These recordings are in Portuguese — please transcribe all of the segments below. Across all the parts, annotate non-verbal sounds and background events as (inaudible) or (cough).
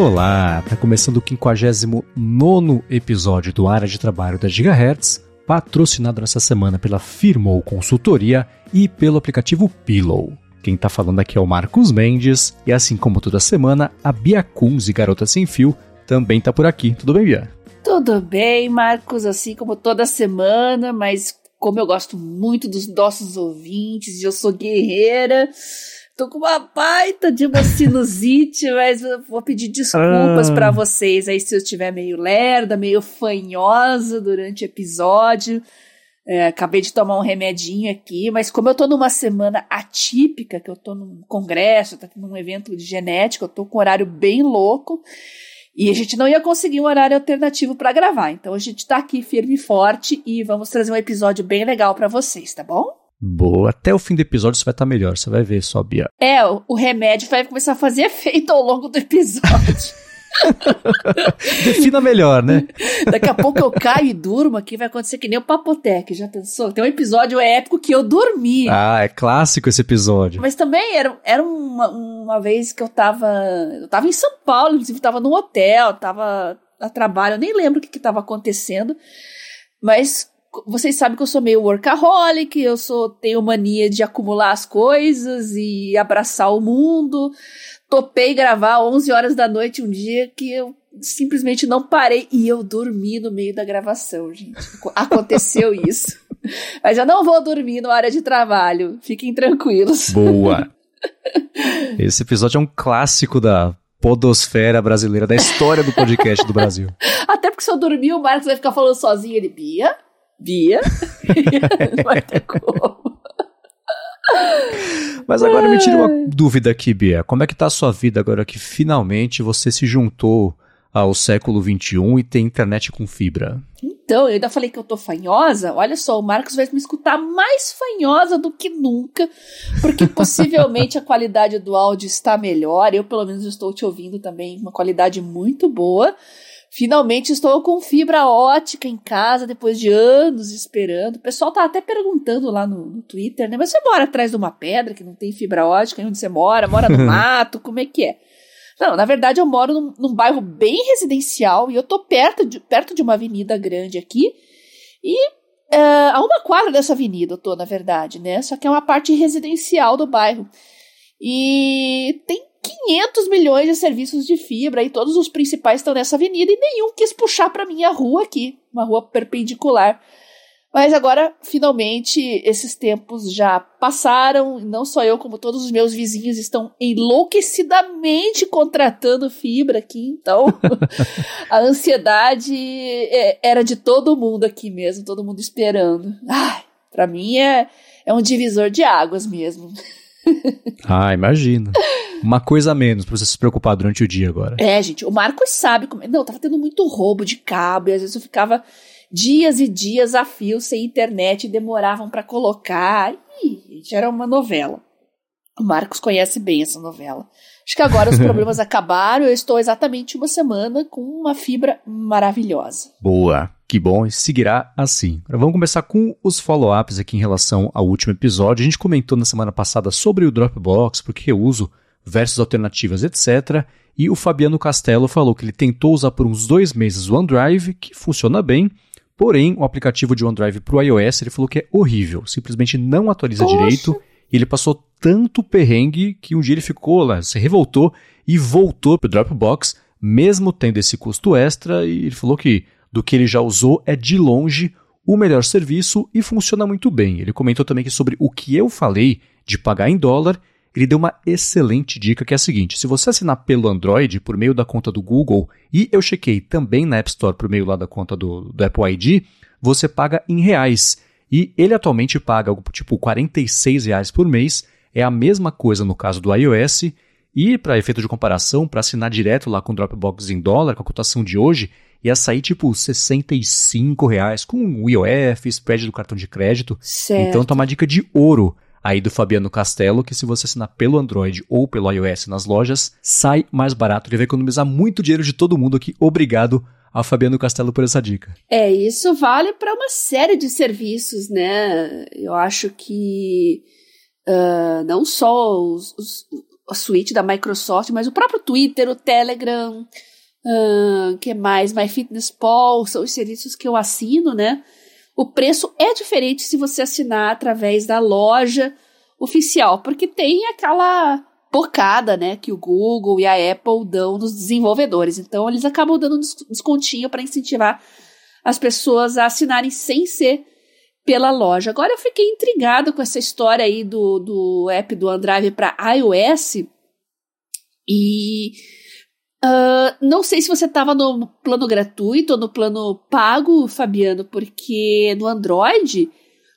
Olá, tá começando o 59 episódio do Área de Trabalho da Gigahertz, patrocinado nessa semana pela Firmou Consultoria e pelo aplicativo Pillow. Quem tá falando aqui é o Marcos Mendes, e assim como toda semana, a Bia Kunz e Garota Sem Fio também tá por aqui. Tudo bem, Bia? Tudo bem, Marcos, assim como toda semana, mas como eu gosto muito dos nossos ouvintes, eu sou guerreira, tô com uma baita de uma sinusite, (laughs) mas vou pedir desculpas ah. para vocês aí se eu estiver meio lerda, meio fanhosa durante o episódio. É, acabei de tomar um remedinho aqui, mas como eu tô numa semana atípica, que eu tô num congresso, tá num evento de genética, eu tô com um horário bem louco, e a gente não ia conseguir um horário alternativo para gravar. Então a gente tá aqui firme e forte e vamos trazer um episódio bem legal para vocês, tá bom? Boa, até o fim do episódio você vai estar tá melhor, você vai ver só, Bia. É, o, o remédio vai começar a fazer (laughs) efeito ao longo do episódio. (laughs) Defina melhor, né? Daqui a pouco eu caio e durmo aqui, vai acontecer que nem o Papotec, já pensou? Tem um episódio épico que eu dormi. Ah, é clássico esse episódio. Mas também era, era uma, uma vez que eu tava. Eu tava em São Paulo, inclusive tava num hotel, tava a trabalho, eu nem lembro o que, que tava acontecendo. Mas vocês sabem que eu sou meio workaholic, eu sou tenho mania de acumular as coisas e abraçar o mundo topei gravar 11 horas da noite um dia que eu simplesmente não parei e eu dormi no meio da gravação, gente. Aconteceu (laughs) isso. Mas já não vou dormir na área de trabalho. Fiquem tranquilos. Boa. (laughs) Esse episódio é um clássico da podosfera brasileira, da história do podcast do Brasil. (laughs) Até porque se eu dormir, o Marcos vai ficar falando sozinho. Ele, Bia, Bia. (laughs) não vai ter como. Mas agora me tira uma dúvida aqui, Bia. Como é que tá a sua vida agora que finalmente você se juntou ao século XXI e tem internet com fibra? Então, eu ainda falei que eu tô fanhosa. Olha só, o Marcos vai me escutar mais fanhosa do que nunca, porque (laughs) possivelmente a qualidade do áudio está melhor. Eu, pelo menos, estou te ouvindo também, uma qualidade muito boa. Finalmente estou com fibra ótica em casa depois de anos esperando. O pessoal tá até perguntando lá no, no, Twitter, né? Mas você mora atrás de uma pedra que não tem fibra ótica? Onde você mora? Mora no (laughs) mato? Como é que é? Não, na verdade eu moro num, num, bairro bem residencial e eu tô perto de, perto de uma avenida grande aqui. E é, a uma quadra dessa avenida eu tô, na verdade, né? Só que é uma parte residencial do bairro. E tem 500 milhões de serviços de fibra e todos os principais estão nessa avenida e nenhum quis puxar para minha rua aqui, uma rua perpendicular. Mas agora, finalmente, esses tempos já passaram, não só eu, como todos os meus vizinhos estão enlouquecidamente contratando fibra aqui, então (laughs) a ansiedade é, era de todo mundo aqui mesmo, todo mundo esperando. Para mim é, é um divisor de águas mesmo. (laughs) ah, imagino. Uma coisa a menos pra você se preocupar durante o dia agora. É, gente, o Marcos sabe como. Não, tava tendo muito roubo de cabo, e às vezes eu ficava dias e dias a fio sem internet e demoravam para colocar. Ih, gente, era uma novela. O Marcos conhece bem essa novela. Acho que agora os (laughs) problemas acabaram. Eu estou exatamente uma semana com uma fibra maravilhosa. Boa. Que bom, e seguirá assim. Agora vamos começar com os follow-ups aqui em relação ao último episódio. A gente comentou na semana passada sobre o Dropbox, porque eu uso versus alternativas, etc. E o Fabiano Castelo falou que ele tentou usar por uns dois meses o OneDrive, que funciona bem, porém o aplicativo de OneDrive para o iOS ele falou que é horrível, simplesmente não atualiza Poxa. direito. E ele passou tanto perrengue que um dia ele ficou lá, se revoltou e voltou para o Dropbox, mesmo tendo esse custo extra. E ele falou que do que ele já usou é de longe o melhor serviço e funciona muito bem. Ele comentou também que sobre o que eu falei de pagar em dólar, ele deu uma excelente dica que é a seguinte: se você assinar pelo Android por meio da conta do Google e eu chequei também na App Store por meio lá da conta do, do Apple ID, você paga em reais. E ele atualmente paga tipo 46 reais por mês. É a mesma coisa no caso do iOS. E para efeito de comparação, para assinar direto lá com o Dropbox em dólar, com a cotação de hoje, ia sair tipo 65 reais com o IOF, spread do cartão de crédito. Certo. Então tá uma dica de ouro aí do Fabiano Castelo, que se você assinar pelo Android ou pelo iOS nas lojas, sai mais barato. Ele vai economizar muito dinheiro de todo mundo aqui. Obrigado Fabiano Castelo por essa dica. É, isso vale para uma série de serviços, né? Eu acho que uh, não só os, os a suíte da Microsoft, mas o próprio Twitter, o Telegram, uh, que mais? MyFitnessPal, são os serviços que eu assino, né? O preço é diferente se você assinar através da loja oficial, porque tem aquela bocada, né, que o Google e a Apple dão nos desenvolvedores. Então eles acabam dando descontinho para incentivar as pessoas a assinarem sem ser pela loja. Agora eu fiquei intrigado com essa história aí do, do app do OneDrive para iOS e uh, não sei se você estava no plano gratuito ou no plano pago, Fabiano, porque no Android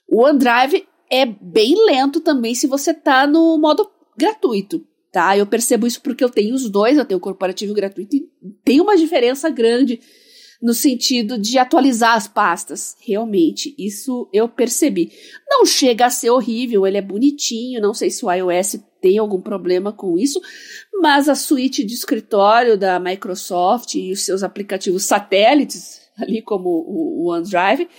o OneDrive é bem lento também se você tá no modo gratuito, tá? Eu percebo isso porque eu tenho os dois, eu tenho o corporativo gratuito e tem uma diferença grande no sentido de atualizar as pastas. Realmente, isso eu percebi. Não chega a ser horrível, ele é bonitinho, não sei se o iOS tem algum problema com isso, mas a suíte de escritório da Microsoft e os seus aplicativos satélites, ali como o OneDrive,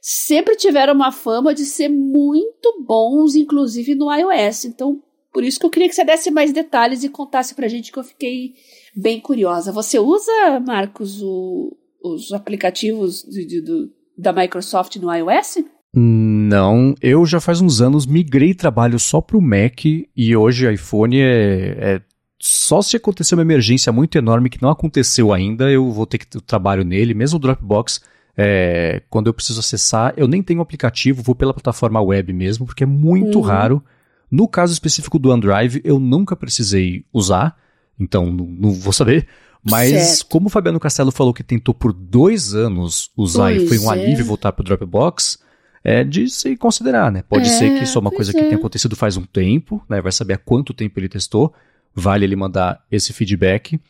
sempre tiveram uma fama de ser muito bons, inclusive no iOS. Então, por isso que eu queria que você desse mais detalhes e contasse pra gente que eu fiquei bem curiosa. Você usa, Marcos, o, os aplicativos do, da Microsoft no iOS? Não, eu já faz uns anos migrei trabalho só para o Mac e hoje iPhone é, é, só se acontecer uma emergência muito enorme que não aconteceu ainda, eu vou ter que ter trabalho nele, mesmo o Dropbox. É, quando eu preciso acessar, eu nem tenho aplicativo, vou pela plataforma web mesmo, porque é muito uhum. raro. No caso específico do OneDrive, eu nunca precisei usar, então não, não vou saber. Mas certo. como o Fabiano Castelo falou que tentou por dois anos usar pois e foi um é. alívio voltar para o Dropbox, é de se considerar, né? Pode é, ser que isso é uma coisa é. que tenha acontecido faz um tempo, né? Vai saber há quanto tempo ele testou, vale ele mandar esse feedback.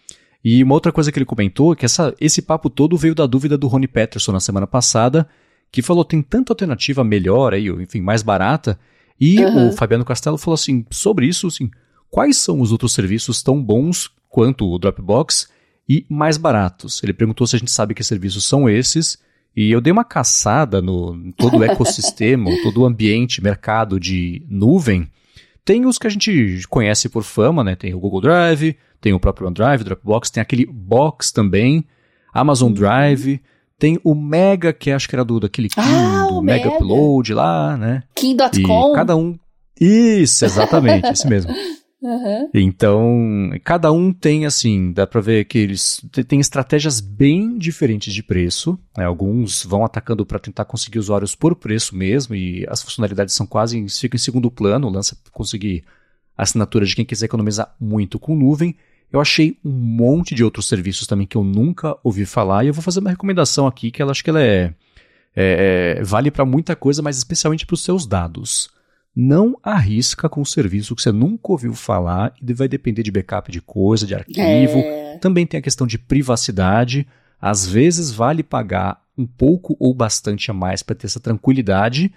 E uma outra coisa que ele comentou é que essa, esse papo todo veio da dúvida do Rony Peterson na semana passada, que falou tem tanta alternativa melhor aí, enfim, mais barata. E uhum. o Fabiano Castelo falou assim, sobre isso, assim, quais são os outros serviços tão bons quanto o Dropbox e mais baratos. Ele perguntou se a gente sabe que serviços são esses, e eu dei uma caçada no todo o (laughs) ecossistema, todo o ambiente, mercado de nuvem. Tem os que a gente conhece por fama, né? Tem o Google Drive, tem o próprio OneDrive, Dropbox, tem aquele Box também, Amazon uhum. Drive, tem o Mega, que acho que era do daquele Kim, ah, do Mega Upload lá, né? Kim.com. Cada um. Isso, exatamente, esse mesmo. (laughs) Uhum. Então, cada um tem, assim, dá pra ver que eles têm estratégias bem diferentes de preço. Né? Alguns vão atacando para tentar conseguir usuários por preço mesmo, e as funcionalidades são quase, ficam em segundo plano, lança conseguir assinatura de quem quiser economizar muito com nuvem. Eu achei um monte de outros serviços também que eu nunca ouvi falar, e eu vou fazer uma recomendação aqui que ela acho que ela é, é, é vale para muita coisa, mas especialmente para os seus dados não arrisca com um serviço que você nunca ouviu falar e vai depender de backup de coisa, de arquivo. É. Também tem a questão de privacidade. Às vezes vale pagar um pouco ou bastante a mais para ter essa tranquilidade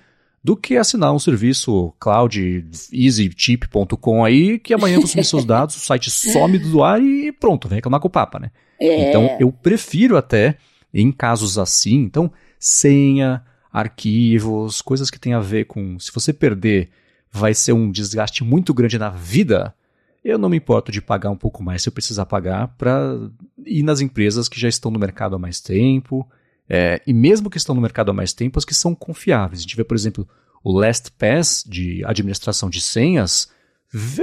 do que assinar um serviço cloud easychip.com aí que amanhã você subir seus dados, o site some do ar e pronto, vem reclamar com o papa, né? É. Então eu prefiro até em casos assim, então senha, arquivos, coisas que tem a ver com se você perder, vai ser um desgaste muito grande na vida. Eu não me importo de pagar um pouco mais se eu precisar pagar para ir nas empresas que já estão no mercado há mais tempo. É, e mesmo que estão no mercado há mais tempo, as que são confiáveis. A gente vê, por exemplo, o LastPass de administração de senhas,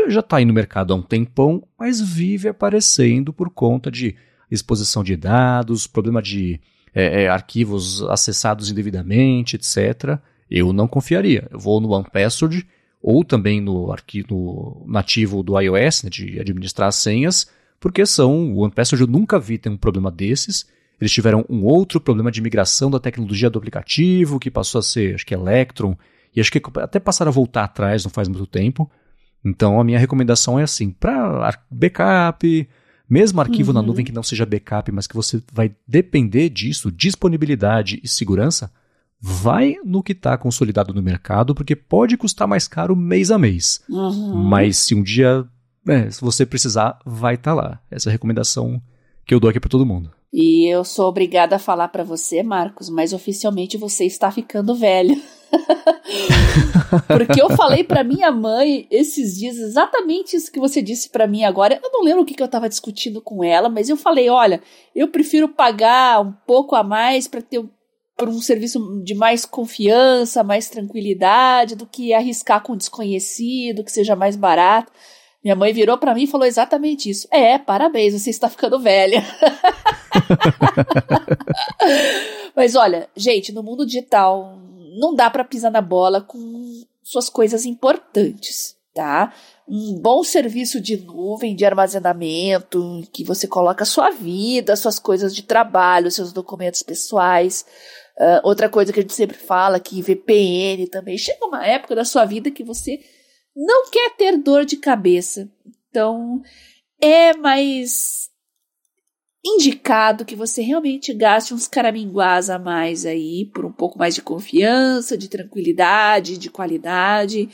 já está aí no mercado há um tempão, mas vive aparecendo por conta de exposição de dados, problema de é, é, arquivos acessados indevidamente, etc., eu não confiaria. Eu vou no OnePassword ou também no arquivo nativo do iOS, né, de administrar as senhas, porque são, o OnePassword eu nunca vi ter um problema desses. Eles tiveram um outro problema de migração da tecnologia do aplicativo, que passou a ser, acho que Electron, e acho que até passaram a voltar atrás não faz muito tempo. Então a minha recomendação é assim, para backup, mesmo arquivo uhum. na nuvem que não seja backup, mas que você vai depender disso, disponibilidade e segurança, vai no que está consolidado no mercado, porque pode custar mais caro mês a mês. Uhum. Mas se um dia, é, se você precisar, vai estar tá lá. Essa é a recomendação que eu dou aqui para todo mundo. E eu sou obrigada a falar para você, Marcos, mas oficialmente você está ficando velho. (laughs) Porque eu falei para minha mãe esses dias exatamente isso que você disse para mim agora. Eu não lembro o que, que eu tava discutindo com ela, mas eu falei: olha, eu prefiro pagar um pouco a mais para ter por um serviço de mais confiança, mais tranquilidade, do que arriscar com desconhecido, que seja mais barato. Minha mãe virou para mim e falou exatamente isso. É, parabéns, você está ficando velha. (laughs) Mas olha, gente, no mundo digital não dá para pisar na bola com suas coisas importantes, tá? Um bom serviço de nuvem, de armazenamento, que você coloca sua vida, suas coisas de trabalho, seus documentos pessoais. Uh, outra coisa que a gente sempre fala, que VPN também. Chega uma época da sua vida que você não quer ter dor de cabeça. Então, é mais indicado que você realmente gaste uns caraminguás a mais aí, por um pouco mais de confiança, de tranquilidade, de qualidade,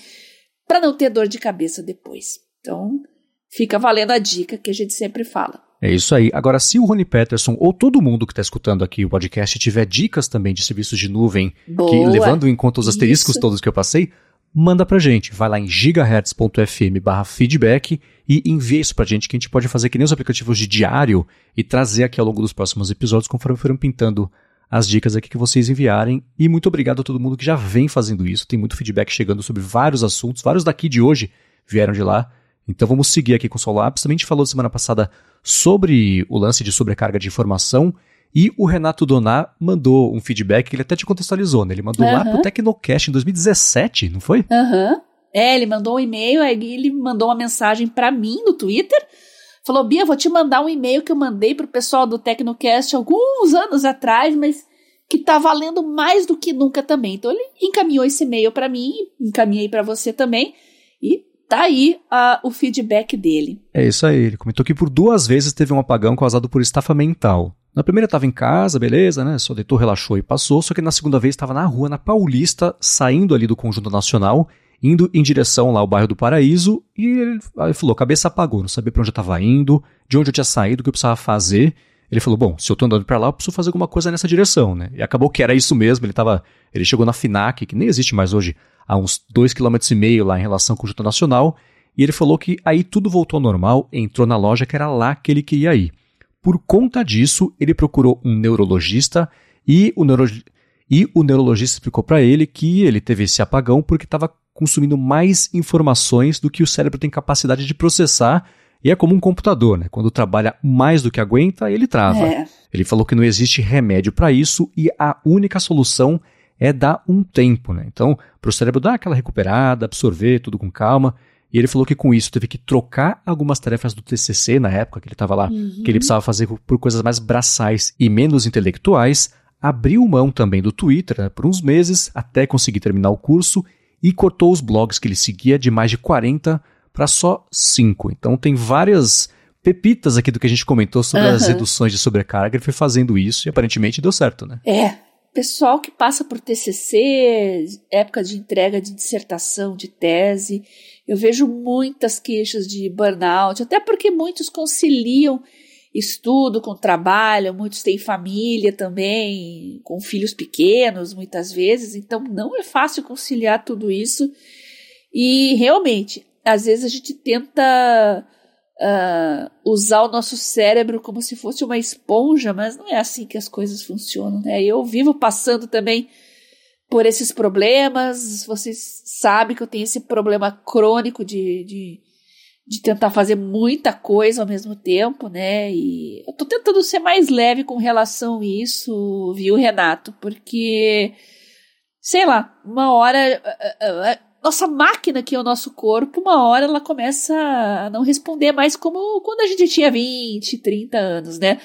para não ter dor de cabeça depois. Então, fica valendo a dica que a gente sempre fala. É isso aí. Agora, se o Rony Peterson ou todo mundo que está escutando aqui o podcast tiver dicas também de serviços de nuvem, que levando em conta os asteriscos isso. todos que eu passei, manda pra gente. Vai lá em gigahertz.fm feedback e envia isso pra gente que a gente pode fazer que nem os aplicativos de diário e trazer aqui ao longo dos próximos episódios conforme foram pintando as dicas aqui que vocês enviarem. E muito obrigado a todo mundo que já vem fazendo isso. Tem muito feedback chegando sobre vários assuntos. Vários daqui de hoje vieram de lá. Então vamos seguir aqui com o Solapis. Também a gente falou semana passada sobre o lance de sobrecarga de informação e o Renato Doná mandou um feedback que ele até te contextualizou, né? Ele mandou uhum. lá pro Tecnocast em 2017, não foi? Aham. Uhum. É, ele mandou um e-mail, aí ele mandou uma mensagem para mim no Twitter. Falou, Bia, vou te mandar um e-mail que eu mandei pro pessoal do Tecnocast alguns anos atrás, mas que tá valendo mais do que nunca também. Então ele encaminhou esse e-mail para mim, encaminhei para você também. E tá aí uh, o feedback dele. É isso aí. Ele comentou que por duas vezes teve um apagão causado por estafa mental. Na primeira estava em casa, beleza, né? Só deitou, relaxou e passou. Só que na segunda vez estava na rua, na Paulista, saindo ali do Conjunto Nacional, indo em direção lá ao bairro do Paraíso. E ele, falou: cabeça apagou, não sabia para onde eu estava indo, de onde eu tinha saído, o que eu precisava fazer. Ele falou: bom, se eu tô andando para lá, eu preciso fazer alguma coisa nessa direção, né? E acabou que era isso mesmo. Ele tava, ele chegou na FINAC, que nem existe mais hoje, a uns 2,5 km lá em relação ao Conjunto Nacional. E ele falou que aí tudo voltou ao normal, entrou na loja que era lá que ele queria ir. Por conta disso, ele procurou um neurologista e o, neuro... e o neurologista explicou para ele que ele teve esse apagão porque estava consumindo mais informações do que o cérebro tem capacidade de processar. E é como um computador, né? Quando trabalha mais do que aguenta, ele trava. É. Ele falou que não existe remédio para isso e a única solução é dar um tempo, né? Então, para o cérebro dar aquela recuperada, absorver tudo com calma. E ele falou que com isso teve que trocar algumas tarefas do TCC na época que ele estava lá, uhum. que ele precisava fazer por coisas mais braçais e menos intelectuais. Abriu mão também do Twitter né, por uns meses até conseguir terminar o curso e cortou os blogs que ele seguia de mais de 40 para só 5. Então tem várias pepitas aqui do que a gente comentou sobre uhum. as reduções de sobrecarga. Ele foi fazendo isso e aparentemente deu certo, né? É, pessoal que passa por TCC, época de entrega de dissertação, de tese, eu vejo muitas queixas de burnout, até porque muitos conciliam estudo com trabalho, muitos têm família também, com filhos pequenos muitas vezes, então não é fácil conciliar tudo isso. E realmente, às vezes a gente tenta uh, usar o nosso cérebro como se fosse uma esponja, mas não é assim que as coisas funcionam, né? Eu vivo passando também por esses problemas, vocês sabem que eu tenho esse problema crônico de, de, de tentar fazer muita coisa ao mesmo tempo, né? E eu tô tentando ser mais leve com relação a isso, viu, Renato? Porque, sei lá, uma hora nossa máquina, que é o nosso corpo, uma hora ela começa a não responder mais como quando a gente tinha 20, 30 anos, né?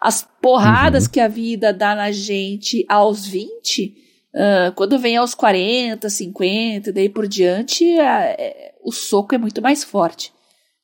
As porradas uhum. que a vida dá na gente aos 20, uh, quando vem aos 40, 50, daí por diante, uh, o soco é muito mais forte.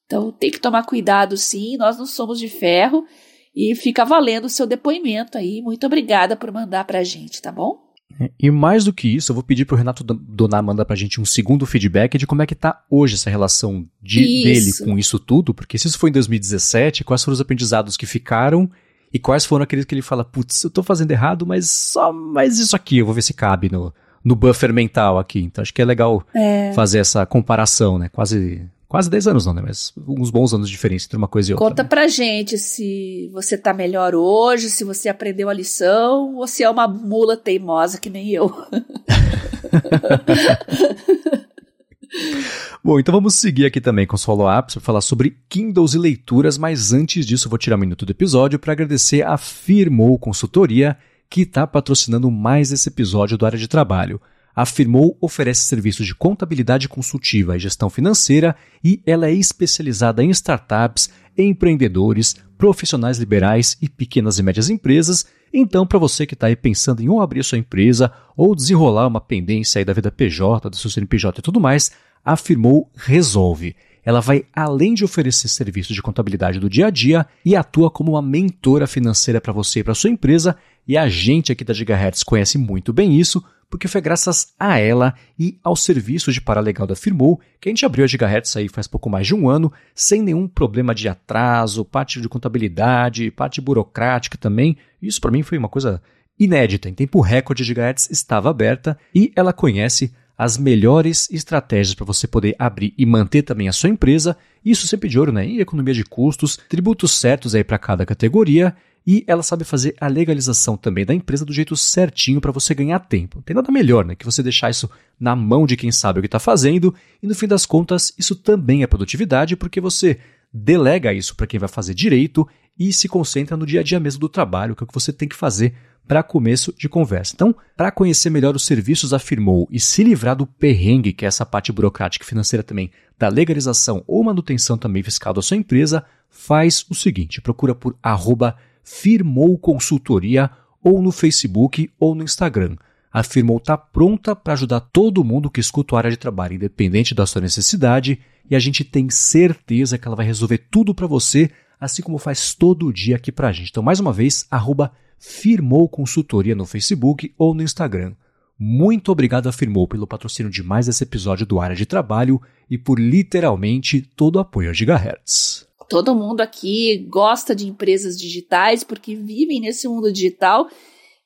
Então tem que tomar cuidado sim, nós não somos de ferro e fica valendo o seu depoimento aí. Muito obrigada por mandar pra gente, tá bom? E mais do que isso, eu vou pedir para o Renato Donar mandar para a gente um segundo feedback de como é que está hoje essa relação de, dele com isso tudo, porque se isso foi em 2017, quais foram os aprendizados que ficaram e quais foram aqueles que ele fala, putz, eu estou fazendo errado, mas só mais isso aqui, eu vou ver se cabe no, no buffer mental aqui. Então acho que é legal é. fazer essa comparação, né? Quase quase 10 anos não, né? Mas uns bons anos de diferença entre uma coisa e outra. Conta né? pra gente se você tá melhor hoje, se você aprendeu a lição, ou se é uma mula teimosa que nem eu. (laughs) Bom, então vamos seguir aqui também com os follow-ups para falar sobre Kindles e leituras, mas antes disso vou tirar um minuto do episódio para agradecer a Firmou Consultoria, que está patrocinando mais esse episódio do Área de Trabalho. A Firmou oferece serviços de contabilidade consultiva e gestão financeira e ela é especializada em startups, empreendedores, profissionais liberais e pequenas e médias empresas. Então, para você que está aí pensando em ou abrir sua empresa ou desenrolar uma pendência aí da vida PJ, do seu CNPJ e tudo mais, a Firmou resolve. Ela vai além de oferecer serviços de contabilidade do dia a dia e atua como uma mentora financeira para você e para sua empresa. E a gente aqui da Gigahertz conhece muito bem isso, porque foi graças a ela e ao serviço de paralegal da Firmou que a gente abriu a Gigahertz aí faz pouco mais de um ano, sem nenhum problema de atraso, parte de contabilidade, parte burocrática também. Isso para mim foi uma coisa inédita. Em tempo recorde, a Gigahertz estava aberta e ela conhece as melhores estratégias para você poder abrir e manter também a sua empresa. Isso sempre de ouro, né? Em economia de custos, tributos certos aí para cada categoria e ela sabe fazer a legalização também da empresa do jeito certinho para você ganhar tempo. Não tem nada melhor, né, que você deixar isso na mão de quem sabe o que está fazendo e no fim das contas isso também é produtividade porque você delega isso para quem vai fazer direito e se concentra no dia a dia mesmo do trabalho, que é o que você tem que fazer para começo de conversa. Então, para conhecer melhor os serviços afirmou e se livrar do perrengue, que é essa parte burocrática e financeira também, da legalização ou manutenção também fiscal da sua empresa, faz o seguinte, procura por arroba firmou consultoria ou no Facebook ou no Instagram. A Firmou está pronta para ajudar todo mundo que escuta a área de trabalho, independente da sua necessidade, e a gente tem certeza que ela vai resolver tudo para você, assim como faz todo dia aqui para a gente. Então, mais uma vez, arroba Firmou Consultoria no Facebook ou no Instagram. Muito obrigado a Firmou pelo patrocínio de mais esse episódio do Área de Trabalho e por literalmente todo o apoio a Gigahertz. Todo mundo aqui gosta de empresas digitais porque vivem nesse mundo digital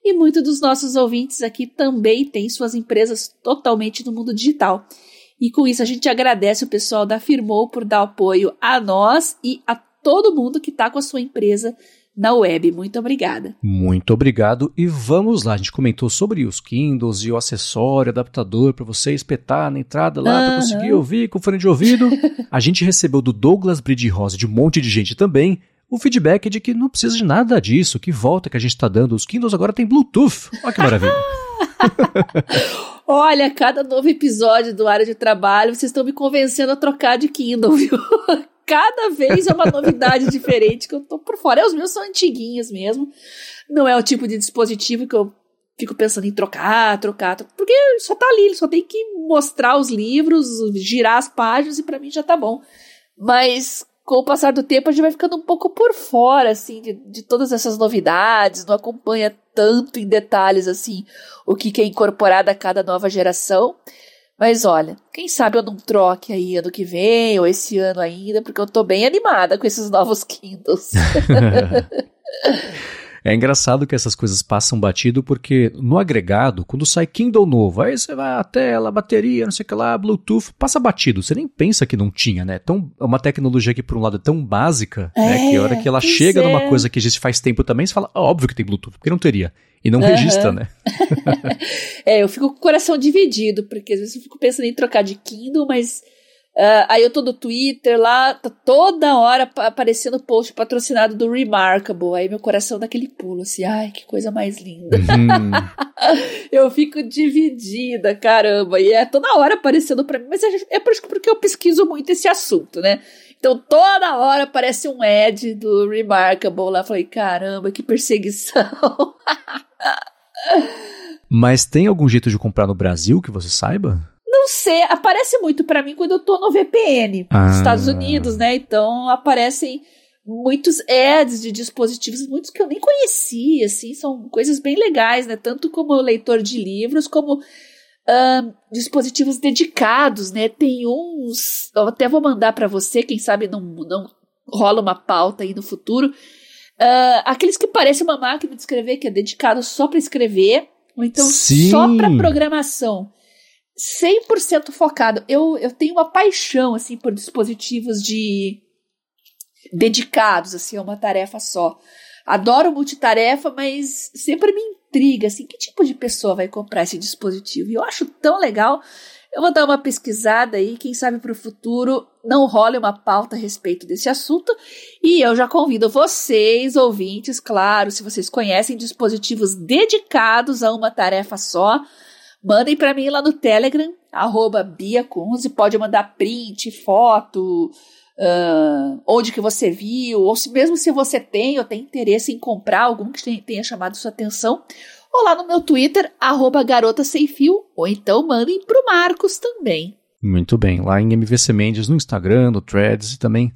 e muitos dos nossos ouvintes aqui também têm suas empresas totalmente no mundo digital. E com isso a gente agradece o pessoal da Firmou por dar apoio a nós e a todo mundo que está com a sua empresa na web. Muito obrigada. Muito obrigado e vamos lá. A gente comentou sobre os Kindles e o acessório, adaptador para você espetar na entrada lá uhum. para conseguir ouvir com fone de ouvido. (laughs) a gente recebeu do Douglas Bride Rosa de um monte de gente também o feedback de que não precisa de nada disso, que volta que a gente está dando. Os Kindles agora tem Bluetooth. Olha que maravilha. (laughs) Olha, cada novo episódio do Área de Trabalho, vocês estão me convencendo a trocar de Kindle, (laughs) viu? Cada vez é uma novidade (laughs) diferente que eu tô por fora. É, os meus são antiguinhos mesmo. Não é o tipo de dispositivo que eu fico pensando em trocar, trocar, trocar porque só tá ali, só tem que mostrar os livros, girar as páginas e para mim já tá bom. Mas com o passar do tempo a gente vai ficando um pouco por fora, assim, de, de todas essas novidades, não acompanha tanto em detalhes, assim, o que, que é incorporado a cada nova geração. Mas olha, quem sabe eu não troque aí ano que vem ou esse ano ainda, porque eu tô bem animada com esses novos (laughs) Kindles. (laughs) É engraçado que essas coisas passam batido porque no agregado, quando sai Kindle novo, aí você vai a tela, bateria, não sei o que lá, Bluetooth, passa batido. Você nem pensa que não tinha, né? Então, é uma tecnologia que, por um lado, é tão básica, é, né? Que a hora que ela chega é. numa coisa que existe faz tempo também, você fala, ah, óbvio que tem Bluetooth, porque não teria. E não uhum. registra, né? (laughs) é, eu fico com o coração dividido, porque às vezes eu fico pensando em trocar de Kindle, mas Uh, aí eu tô no Twitter lá, tá toda hora aparecendo post patrocinado do Remarkable. Aí meu coração dá aquele pulo, assim, ai, que coisa mais linda. Uhum. (laughs) eu fico dividida, caramba. E é toda hora aparecendo pra mim, mas é, é por isso porque eu pesquiso muito esse assunto, né? Então toda hora aparece um ad do Remarkable lá. Falei, caramba, que perseguição. (laughs) mas tem algum jeito de comprar no Brasil que você saiba? Não sei, aparece muito para mim quando eu tô no VPN ah. nos Estados Unidos, né? Então aparecem muitos ads de dispositivos, muitos que eu nem conhecia, assim, são coisas bem legais, né? Tanto como leitor de livros, como dispositivos dedicados, né? Tem uns, eu até vou mandar para você, quem sabe não, não rola uma pauta aí no futuro. Uh, aqueles que parecem uma máquina de escrever, que é dedicado só para escrever, Ou então Sim. só para programação. 100% focado. Eu, eu tenho uma paixão assim por dispositivos de dedicados assim a uma tarefa só. Adoro multitarefa, mas sempre me intriga assim, que tipo de pessoa vai comprar esse dispositivo? E eu acho tão legal. Eu vou dar uma pesquisada aí, quem sabe para o futuro não role uma pauta a respeito desse assunto. E eu já convido vocês, ouvintes, claro, se vocês conhecem dispositivos dedicados a uma tarefa só, mandem para mim lá no Telegram, arroba Bia Kunze, pode mandar print, foto, uh, onde que você viu, ou se mesmo se você tem ou tem interesse em comprar algum que tenha chamado sua atenção, ou lá no meu Twitter, arroba garota sem fio, ou então mandem pro Marcos também. Muito bem, lá em MVC Mendes no Instagram, no Threads e também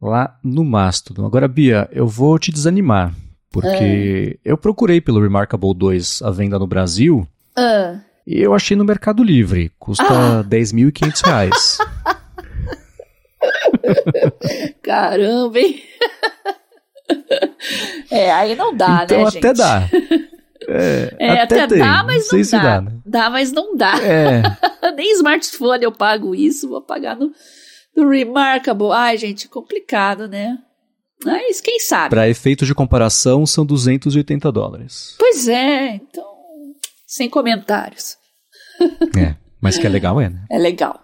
lá no Mastodon. Agora, Bia, eu vou te desanimar, porque é. eu procurei pelo Remarkable 2 a venda no Brasil uh. E eu achei no Mercado Livre, custa ah. 10.500 reais. (laughs) Caramba, hein? é, aí não dá, então, né, gente? Então até dá. (laughs) É, é até, até dá, mas não, não dá. Dá, né? dá, mas não dá. É. (laughs) Nem smartphone eu pago isso, vou pagar no, no Remarkable. Ai, gente, complicado, né? Mas quem sabe? Para efeitos de comparação, são 280 dólares. Pois é, então, sem comentários. É, mas que é legal, é, né? É legal.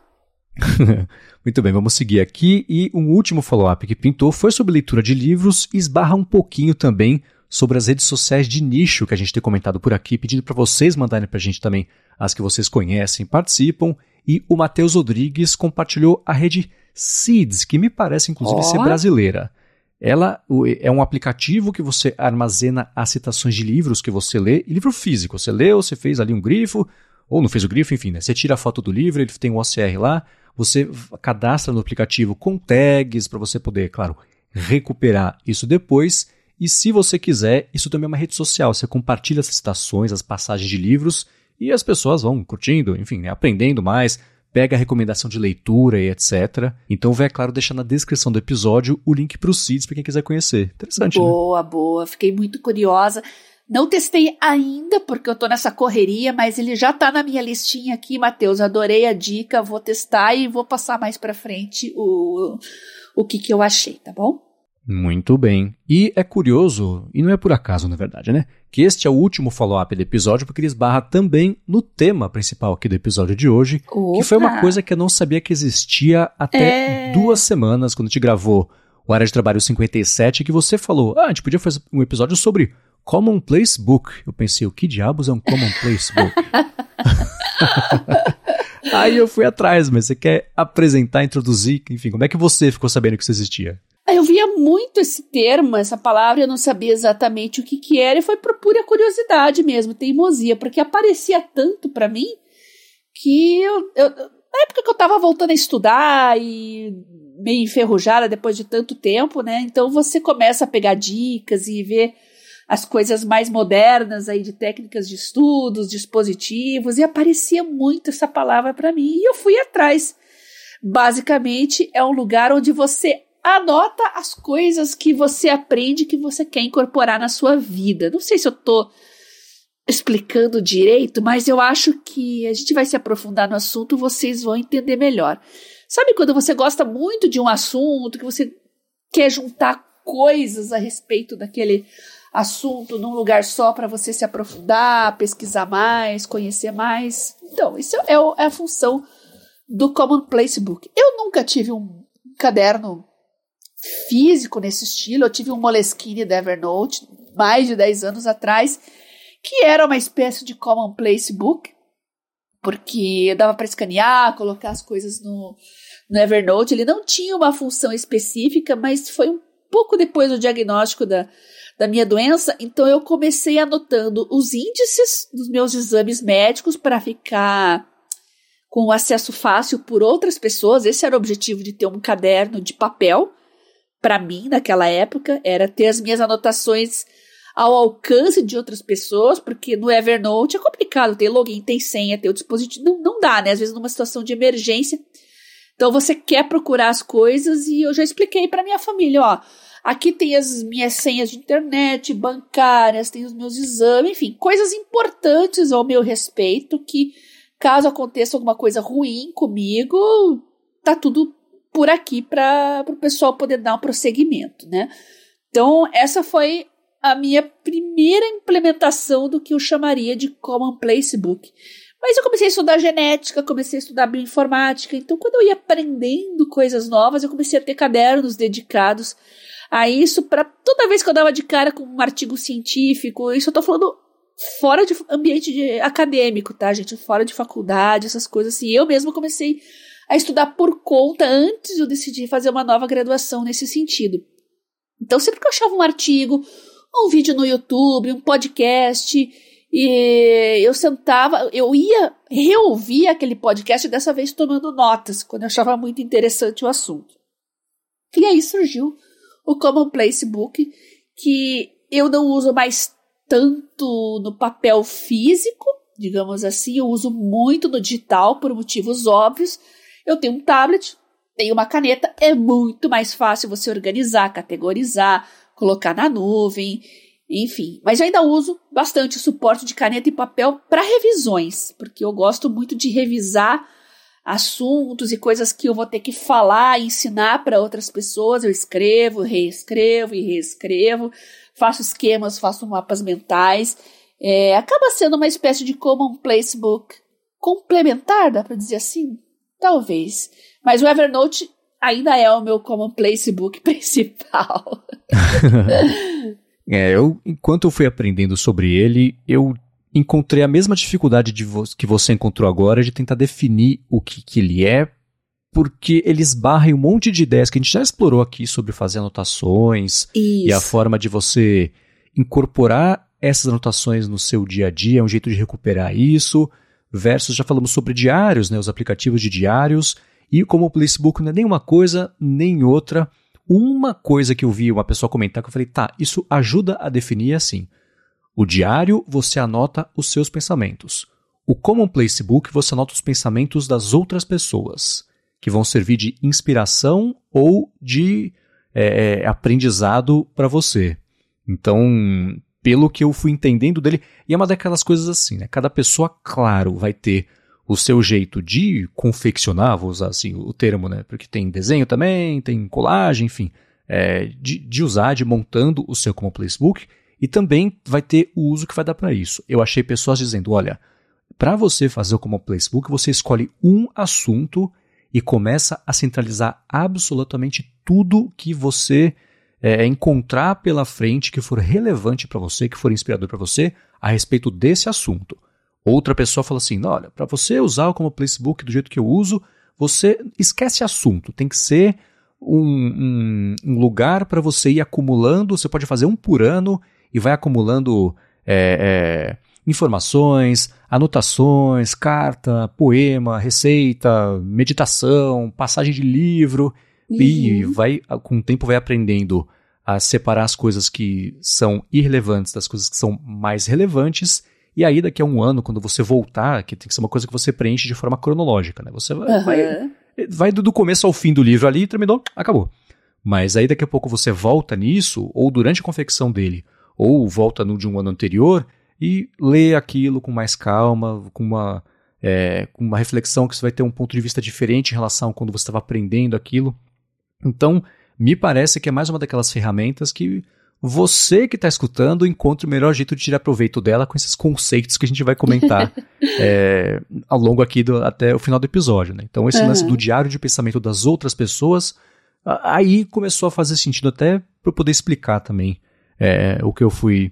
(laughs) Muito bem, vamos seguir aqui. E um último follow-up que pintou foi sobre leitura de livros e esbarra um pouquinho também sobre as redes sociais de nicho que a gente tem comentado por aqui, pedindo para vocês mandarem para a gente também as que vocês conhecem, participam. E o Matheus Rodrigues compartilhou a rede Seeds, que me parece inclusive oh. ser brasileira. Ela é um aplicativo que você armazena as citações de livros que você lê, e livro físico. Você leu, você fez ali um grifo, ou não fez o grifo, enfim, né? Você tira a foto do livro, ele tem um OCR lá, você cadastra no aplicativo com tags para você poder, claro, recuperar isso depois. E se você quiser, isso também é uma rede social. Você compartilha as citações, as passagens de livros e as pessoas vão curtindo, enfim, né, aprendendo mais, pega a recomendação de leitura e etc. Então vai, é claro, deixar na descrição do episódio o link para os seeds para quem quiser conhecer. Interessante, boa, né? Boa. Fiquei muito curiosa. Não testei ainda, porque eu tô nessa correria, mas ele já tá na minha listinha aqui, Matheus. Adorei a dica, vou testar e vou passar mais pra frente o, o que, que eu achei, tá bom? Muito bem. E é curioso, e não é por acaso, na verdade, né? Que este é o último follow-up do episódio, porque ele esbarra também no tema principal aqui do episódio de hoje, Opa. que foi uma coisa que eu não sabia que existia até é... duas semanas, quando a gente gravou o Área de Trabalho 57, que você falou, ah, a gente podia fazer um episódio sobre Commonplace Book. Eu pensei, o que diabos é um Commonplace Book? (laughs) Aí eu fui atrás, mas você quer apresentar, introduzir, enfim, como é que você ficou sabendo que isso existia? Eu via muito esse termo, essa palavra, eu não sabia exatamente o que, que era, e foi por pura curiosidade mesmo, teimosia, porque aparecia tanto para mim que eu, eu, na época que eu tava voltando a estudar e meio enferrujada depois de tanto tempo, né? Então você começa a pegar dicas e ver as coisas mais modernas aí de técnicas de estudos, dispositivos, e aparecia muito essa palavra para mim, e eu fui atrás. Basicamente, é um lugar onde você anota as coisas que você aprende que você quer incorporar na sua vida. Não sei se eu tô explicando direito, mas eu acho que a gente vai se aprofundar no assunto, vocês vão entender melhor. Sabe quando você gosta muito de um assunto, que você quer juntar coisas a respeito daquele assunto num lugar só para você se aprofundar, pesquisar mais, conhecer mais. Então, isso é, é a função do Commonplace Book. Eu nunca tive um caderno físico nesse estilo, eu tive um Moleskine da Evernote mais de 10 anos atrás, que era uma espécie de Commonplace Book, porque dava para escanear, colocar as coisas no, no Evernote. Ele não tinha uma função específica, mas foi um pouco depois do diagnóstico da, da minha doença, então eu comecei anotando os índices dos meus exames médicos para ficar com acesso fácil por outras pessoas. Esse era o objetivo de ter um caderno de papel. Para mim, naquela época, era ter as minhas anotações ao alcance de outras pessoas, porque no Evernote é complicado ter login, tem senha, ter o dispositivo. Não, não dá, né? Às vezes, numa situação de emergência, Então você quer procurar as coisas e eu já expliquei para minha família, ó, aqui tem as minhas senhas de internet, bancárias, tem os meus exames, enfim, coisas importantes ao meu respeito que caso aconteça alguma coisa ruim comigo, tá tudo por aqui para o pessoal poder dar um prosseguimento, né? Então, essa foi a minha primeira implementação do que eu chamaria de Common Place Book. Mas eu comecei a estudar genética, comecei a estudar bioinformática, então quando eu ia aprendendo coisas novas, eu comecei a ter cadernos dedicados a isso para toda vez que eu dava de cara com um artigo científico, isso eu tô falando fora de ambiente de, acadêmico, tá, gente? Fora de faculdade, essas coisas assim. Eu mesmo comecei a estudar por conta antes de eu decidir fazer uma nova graduação nesse sentido. Então, sempre que eu achava um artigo, um vídeo no YouTube, um podcast, e eu sentava, eu ia reouvir aquele podcast, dessa vez tomando notas, quando eu achava muito interessante o assunto. E aí surgiu o Commonplace Book, que eu não uso mais tanto no papel físico, digamos assim, eu uso muito no digital por motivos óbvios. Eu tenho um tablet, tenho uma caneta, é muito mais fácil você organizar, categorizar, colocar na nuvem, enfim. Mas eu ainda uso bastante o suporte de caneta e papel para revisões, porque eu gosto muito de revisar assuntos e coisas que eu vou ter que falar, ensinar para outras pessoas. Eu escrevo, reescrevo e reescrevo, faço esquemas, faço mapas mentais. É, acaba sendo uma espécie de common place book complementar, dá para dizer assim? Talvez. Mas o Evernote ainda é o meu common place book (laughs) principal. (laughs) é, eu, enquanto eu fui aprendendo sobre ele, eu encontrei a mesma dificuldade vo que você encontrou agora de tentar definir o que, que ele é, porque ele esbarra em um monte de ideias que a gente já explorou aqui sobre fazer anotações Isso. e a forma de você incorporar essas anotações no seu dia a dia, um jeito de recuperar isso, versus já falamos sobre diários, né, os aplicativos de diários, e como o Placebook não é nem uma coisa nem outra, uma coisa que eu vi uma pessoa comentar que eu falei, tá, isso ajuda a definir assim. O diário, você anota os seus pensamentos. O Common Place Book, você anota os pensamentos das outras pessoas, que vão servir de inspiração ou de é aprendizado para você. Então, pelo que eu fui entendendo dele, e é uma daquelas coisas assim, né? Cada pessoa, claro, vai ter o seu jeito de confeccionar, vou usar assim o termo, né? Porque tem desenho também, tem colagem, enfim, é, de, de usar, de montando o seu Common Place Book. E também vai ter o uso que vai dar para isso. Eu achei pessoas dizendo: olha, para você fazer o Common Placebook, você escolhe um assunto e começa a centralizar absolutamente tudo que você é, encontrar pela frente que for relevante para você, que for inspirador para você, a respeito desse assunto. Outra pessoa fala assim: olha, para você usar o Common Placebook do jeito que eu uso, você esquece assunto, tem que ser um, um, um lugar para você ir acumulando. Você pode fazer um por ano e vai acumulando é, é, informações, anotações, carta, poema, receita, meditação, passagem de livro uhum. e vai com o tempo vai aprendendo a separar as coisas que são irrelevantes das coisas que são mais relevantes. E aí, daqui a um ano, quando você voltar, que tem que ser uma coisa que você preenche de forma cronológica, né? Você vai, uhum. vai, vai do começo ao fim do livro ali, terminou, acabou. Mas aí daqui a pouco você volta nisso, ou durante a confecção dele, ou volta no de um ano anterior e lê aquilo com mais calma, com uma, é, com uma reflexão que você vai ter um ponto de vista diferente em relação a quando você estava aprendendo aquilo. Então, me parece que é mais uma daquelas ferramentas que você que está escutando encontra o melhor jeito de tirar proveito dela com esses conceitos que a gente vai comentar (laughs) é, ao longo aqui do, até o final do episódio. Né? Então, esse uhum. lance do diário de pensamento das outras pessoas, aí começou a fazer sentido até para eu poder explicar também é, o que eu fui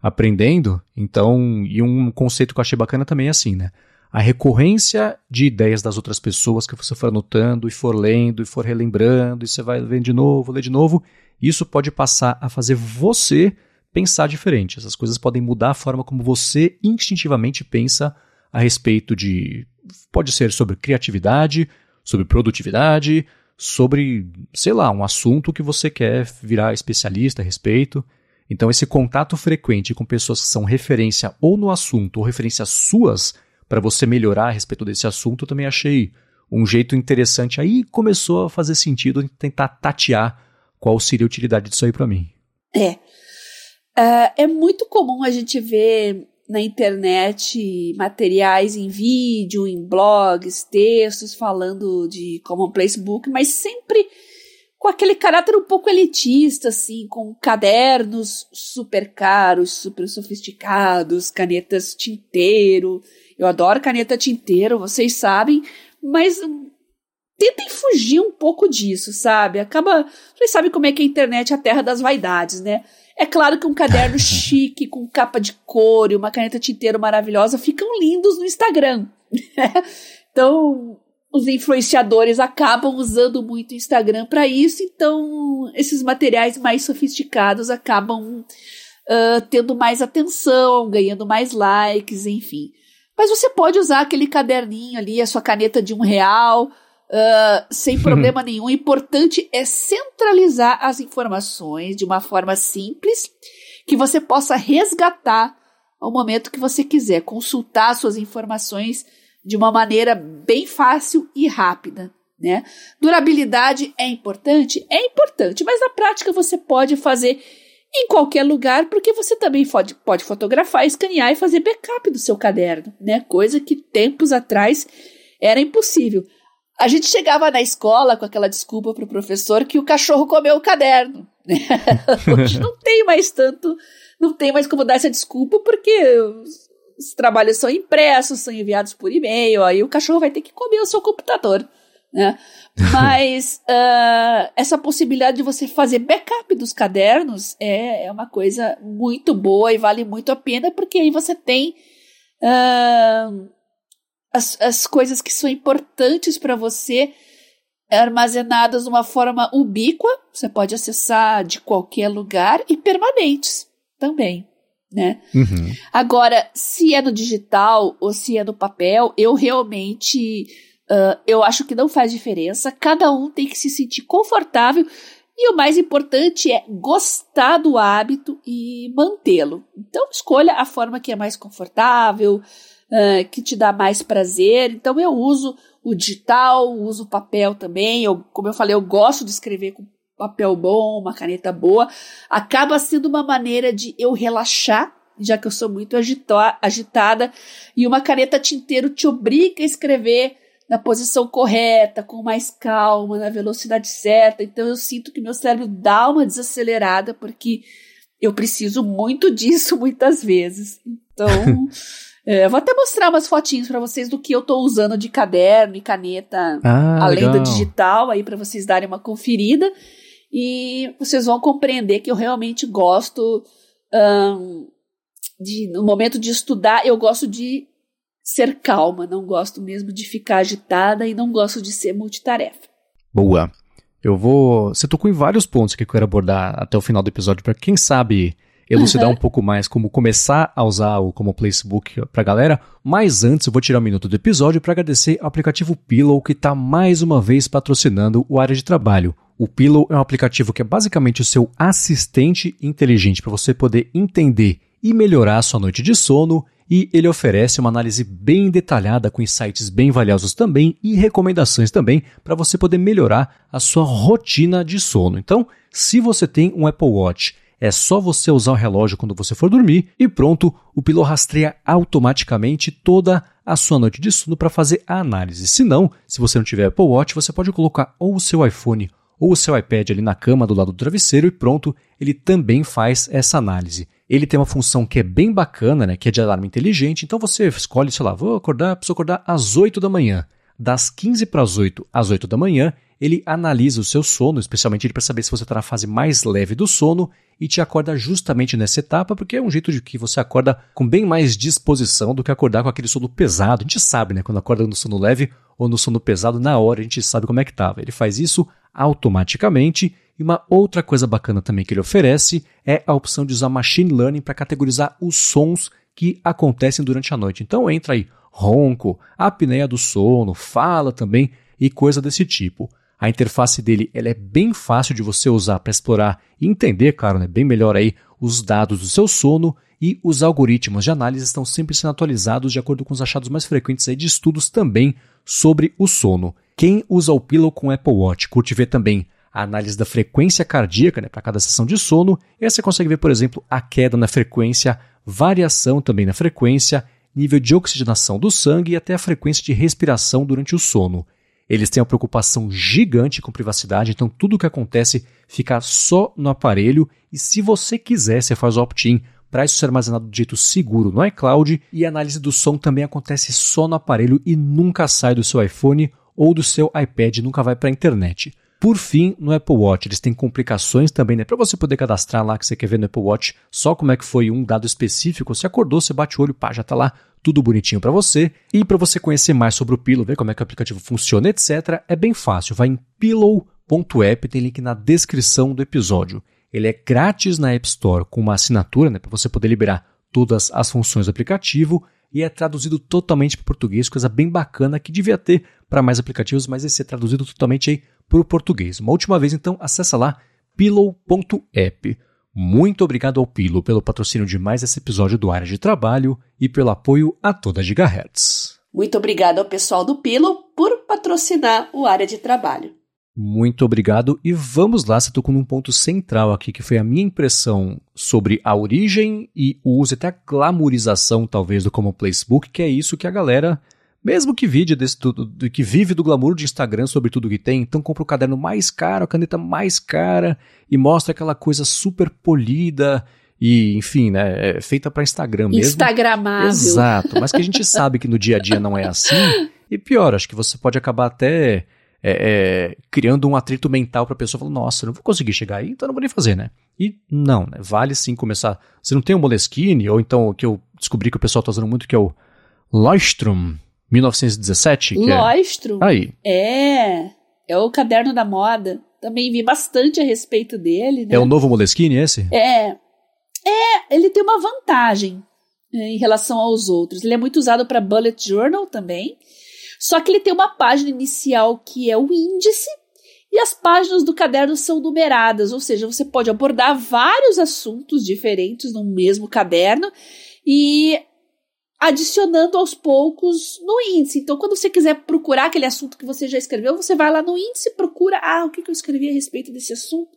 aprendendo. Então, e um conceito que eu achei bacana também é assim, né? A recorrência de ideias das outras pessoas que você for anotando e for lendo e for relembrando, e você vai vendo de novo, ler de novo, isso pode passar a fazer você pensar diferente. Essas coisas podem mudar a forma como você instintivamente pensa a respeito de. Pode ser sobre criatividade, sobre produtividade, sobre, sei lá, um assunto que você quer virar especialista a respeito. Então, esse contato frequente com pessoas que são referência ou no assunto ou referências suas para você melhorar a respeito desse assunto, eu também achei um jeito interessante. Aí começou a fazer sentido tentar tatear qual seria a utilidade disso aí para mim. É. Uh, é muito comum a gente ver na internet materiais em vídeo, em blogs, textos falando de Commonplace Book, mas sempre com aquele caráter um pouco elitista, assim, com cadernos super caros, super sofisticados, canetas tinteiro. Eu adoro caneta tinteiro, vocês sabem, mas tentem fugir um pouco disso, sabe? Acaba. Vocês sabem como é que a internet é a terra das vaidades, né? É claro que um caderno (laughs) chique, com capa de couro e uma caneta tinteiro maravilhosa ficam lindos no Instagram. então, os influenciadores acabam usando muito o Instagram para isso, então esses materiais mais sofisticados acabam uh, tendo mais atenção, ganhando mais likes, enfim. Mas você pode usar aquele caderninho ali, a sua caneta de um real, uh, sem problema nenhum. O importante é centralizar as informações de uma forma simples, que você possa resgatar ao momento que você quiser, consultar suas informações de uma maneira bem fácil e rápida. Né? Durabilidade é importante? É importante, mas na prática você pode fazer em qualquer lugar, porque você também pode, pode fotografar, escanear e fazer backup do seu caderno, né? Coisa que tempos atrás era impossível. A gente chegava na escola com aquela desculpa para o professor que o cachorro comeu o caderno. Né? (laughs) Hoje não tem mais tanto, não tem mais como dar essa desculpa, porque os, os trabalhos são impressos, são enviados por e-mail, aí o cachorro vai ter que comer o seu computador. Né? Mas uh, (laughs) essa possibilidade de você fazer backup dos cadernos é, é, uma coisa muito boa e vale muito a pena, porque aí você tem uh, as, as coisas que são importantes para você armazenadas de uma forma ubíqua, você pode acessar de qualquer lugar e permanentes também, né? Uhum. Agora, se é no digital ou se é no papel, eu realmente uh, eu acho que não faz diferença. Cada um tem que se sentir confortável e o mais importante é gostar do hábito e mantê-lo. Então, escolha a forma que é mais confortável, uh, que te dá mais prazer. Então eu uso o digital, uso o papel também. Eu, como eu falei, eu gosto de escrever com papel bom, uma caneta boa. Acaba sendo uma maneira de eu relaxar, já que eu sou muito agitada, e uma caneta tinteiro te obriga a escrever na posição correta, com mais calma, na velocidade certa. Então eu sinto que meu cérebro dá uma desacelerada, porque eu preciso muito (laughs) disso muitas vezes. Então. (laughs) É, vou até mostrar umas fotinhos para vocês do que eu tô usando de caderno e caneta, ah, além legal. do digital, aí para vocês darem uma conferida. E vocês vão compreender que eu realmente gosto um, de, no momento de estudar, eu gosto de ser calma, não gosto mesmo de ficar agitada e não gosto de ser multitarefa. Boa. Eu vou. Você tocou em vários pontos que eu quero abordar até o final do episódio, para quem sabe elucidar uhum. um pouco mais como começar a usar o como Placebook pra galera, mas antes eu vou tirar um minuto do episódio para agradecer ao aplicativo Pillow que está mais uma vez patrocinando o área de trabalho. O Pillow é um aplicativo que é basicamente o seu assistente inteligente para você poder entender e melhorar a sua noite de sono e ele oferece uma análise bem detalhada com insights bem valiosos também e recomendações também para você poder melhorar a sua rotina de sono. Então, se você tem um Apple Watch é só você usar o relógio quando você for dormir e pronto, o Pillow rastreia automaticamente toda a sua noite de sono para fazer a análise. Se não, se você não tiver Apple Watch, você pode colocar ou o seu iPhone ou o seu iPad ali na cama do lado do travesseiro e pronto, ele também faz essa análise. Ele tem uma função que é bem bacana, né, que é de alarme inteligente, então você escolhe, sei lá, vou acordar, preciso acordar às 8 da manhã. Das 15 para as 8 às 8 da manhã, ele analisa o seu sono, especialmente para saber se você está na fase mais leve do sono e te acorda justamente nessa etapa, porque é um jeito de que você acorda com bem mais disposição do que acordar com aquele sono pesado. A gente sabe, né? Quando acorda no sono leve ou no sono pesado, na hora a gente sabe como é que estava. Ele faz isso automaticamente. E uma outra coisa bacana também que ele oferece é a opção de usar machine learning para categorizar os sons que acontecem durante a noite. Então entra aí ronco, apneia do sono, fala também e coisa desse tipo. A interface dele ela é bem fácil de você usar para explorar e entender, claro, né, bem melhor aí os dados do seu sono e os algoritmos de análise estão sempre sendo atualizados de acordo com os achados mais frequentes aí de estudos também sobre o sono. Quem usa o Pillow com Apple Watch curte ver também a análise da frequência cardíaca né, para cada sessão de sono, e aí você consegue ver, por exemplo, a queda na frequência, variação também na frequência, nível de oxigenação do sangue e até a frequência de respiração durante o sono. Eles têm uma preocupação gigante com privacidade, então tudo o que acontece fica só no aparelho e se você quiser, você faz opt-in para isso ser armazenado de jeito seguro no iCloud e a análise do som também acontece só no aparelho e nunca sai do seu iPhone ou do seu iPad, nunca vai para a internet. Por fim, no Apple Watch, eles têm complicações também, né? Para você poder cadastrar lá que você quer ver no Apple Watch só como é que foi um dado específico. Você acordou, você bate o olho, pá, já tá lá tudo bonitinho para você. E para você conhecer mais sobre o Pillow, ver como é que o aplicativo funciona, etc., é bem fácil. Vai em pillow.app, tem link na descrição do episódio. Ele é grátis na App Store com uma assinatura, né, para você poder liberar todas as funções do aplicativo e é traduzido totalmente para português, coisa bem bacana que devia ter para mais aplicativos, mas esse é traduzido totalmente aí para o português. Uma última vez, então, acessa lá pillow.app. Muito obrigado ao Pillow pelo patrocínio de mais esse episódio do Área de Trabalho e pelo apoio a toda Gigahertz. Muito obrigado ao pessoal do Pillow por patrocinar o Área de Trabalho. Muito obrigado e vamos lá, você tocou num ponto central aqui, que foi a minha impressão sobre a origem e o uso, até a glamorização talvez do Common Placebook, que é isso que a galera, mesmo que vive, desse, do, do, que vive do glamour de Instagram sobre tudo que tem, então compra o caderno mais caro, a caneta mais cara e mostra aquela coisa super polida e, enfim, né, é feita para Instagram mesmo. Instagramável. Exato, mas que a gente sabe que no dia a dia não é assim. E pior, acho que você pode acabar até é, é, criando um atrito mental para a pessoa, falando, nossa, eu não vou conseguir chegar aí, então eu não vou nem fazer, né? E não, né? Vale sim começar. Você não tem o Moleskine, ou então o que eu descobri que o pessoal está usando muito, que é o Leuchtturm 1917. Leuchtturm? É... Aí. É, é o caderno da moda. Também vi bastante a respeito dele, né? É o novo Moleskine esse? É. É, ele tem uma vantagem né, em relação aos outros. Ele é muito usado para bullet journal também. Só que ele tem uma página inicial que é o índice e as páginas do caderno são numeradas, ou seja, você pode abordar vários assuntos diferentes no mesmo caderno e adicionando aos poucos no índice. Então, quando você quiser procurar aquele assunto que você já escreveu, você vai lá no índice, procura, ah, o que, que eu escrevi a respeito desse assunto?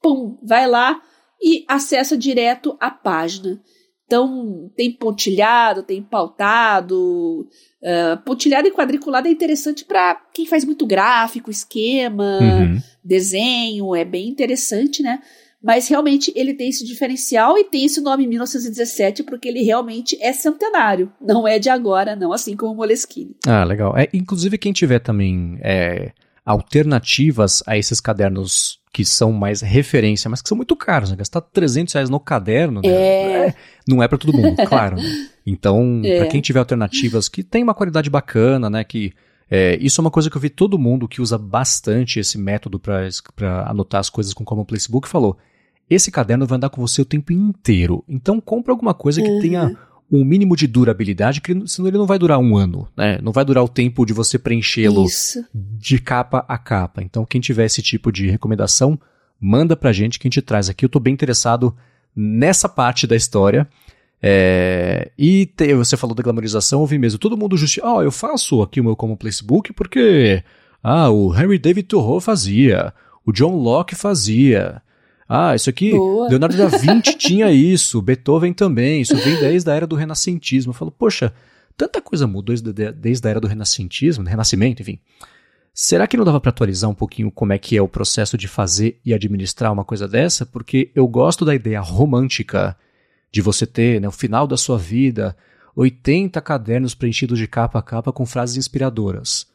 Pum, vai lá e acessa direto a página. Então, tem pontilhado, tem pautado. Uh, pontilhado e quadriculado é interessante para quem faz muito gráfico, esquema, uhum. desenho, é bem interessante, né? Mas realmente ele tem esse diferencial e tem esse nome 1917 porque ele realmente é centenário, não é de agora, não, assim como o Moleskine. Ah, legal. É, inclusive, quem tiver também é, alternativas a esses cadernos que são mais referência, mas que são muito caros, né? Gastar 300 reais no caderno, né? é... É, não é para todo mundo, (laughs) claro. Né? Então, é. para quem tiver alternativas que tem uma qualidade bacana, né? Que é, isso é uma coisa que eu vi todo mundo que usa bastante esse método para anotar as coisas com Common Placebook falou. Esse caderno vai andar com você o tempo inteiro. Então, compra alguma coisa que uhum. tenha um mínimo de durabilidade, que senão ele não vai durar um ano, né? Não vai durar o tempo de você preenchê-lo de capa a capa. Então, quem tiver esse tipo de recomendação, manda pra gente que a gente traz aqui. Eu tô bem interessado nessa parte da história. É, e te, você falou da glamorização, eu vi mesmo. Todo mundo justifica. Ah, oh, eu faço aqui o meu como Facebook porque ah, o Henry David Thoreau fazia, o John Locke fazia. Ah, isso aqui, Boa. Leonardo da Vinci (laughs) tinha isso, Beethoven também, isso vem desde a era do renascentismo. Eu falo, poxa, tanta coisa mudou desde, desde a era do renascentismo, renascimento, enfim. Será que não dava para atualizar um pouquinho como é que é o processo de fazer e administrar uma coisa dessa? Porque eu gosto da ideia romântica de você ter, né, o final da sua vida, 80 cadernos preenchidos de capa a capa com frases inspiradoras.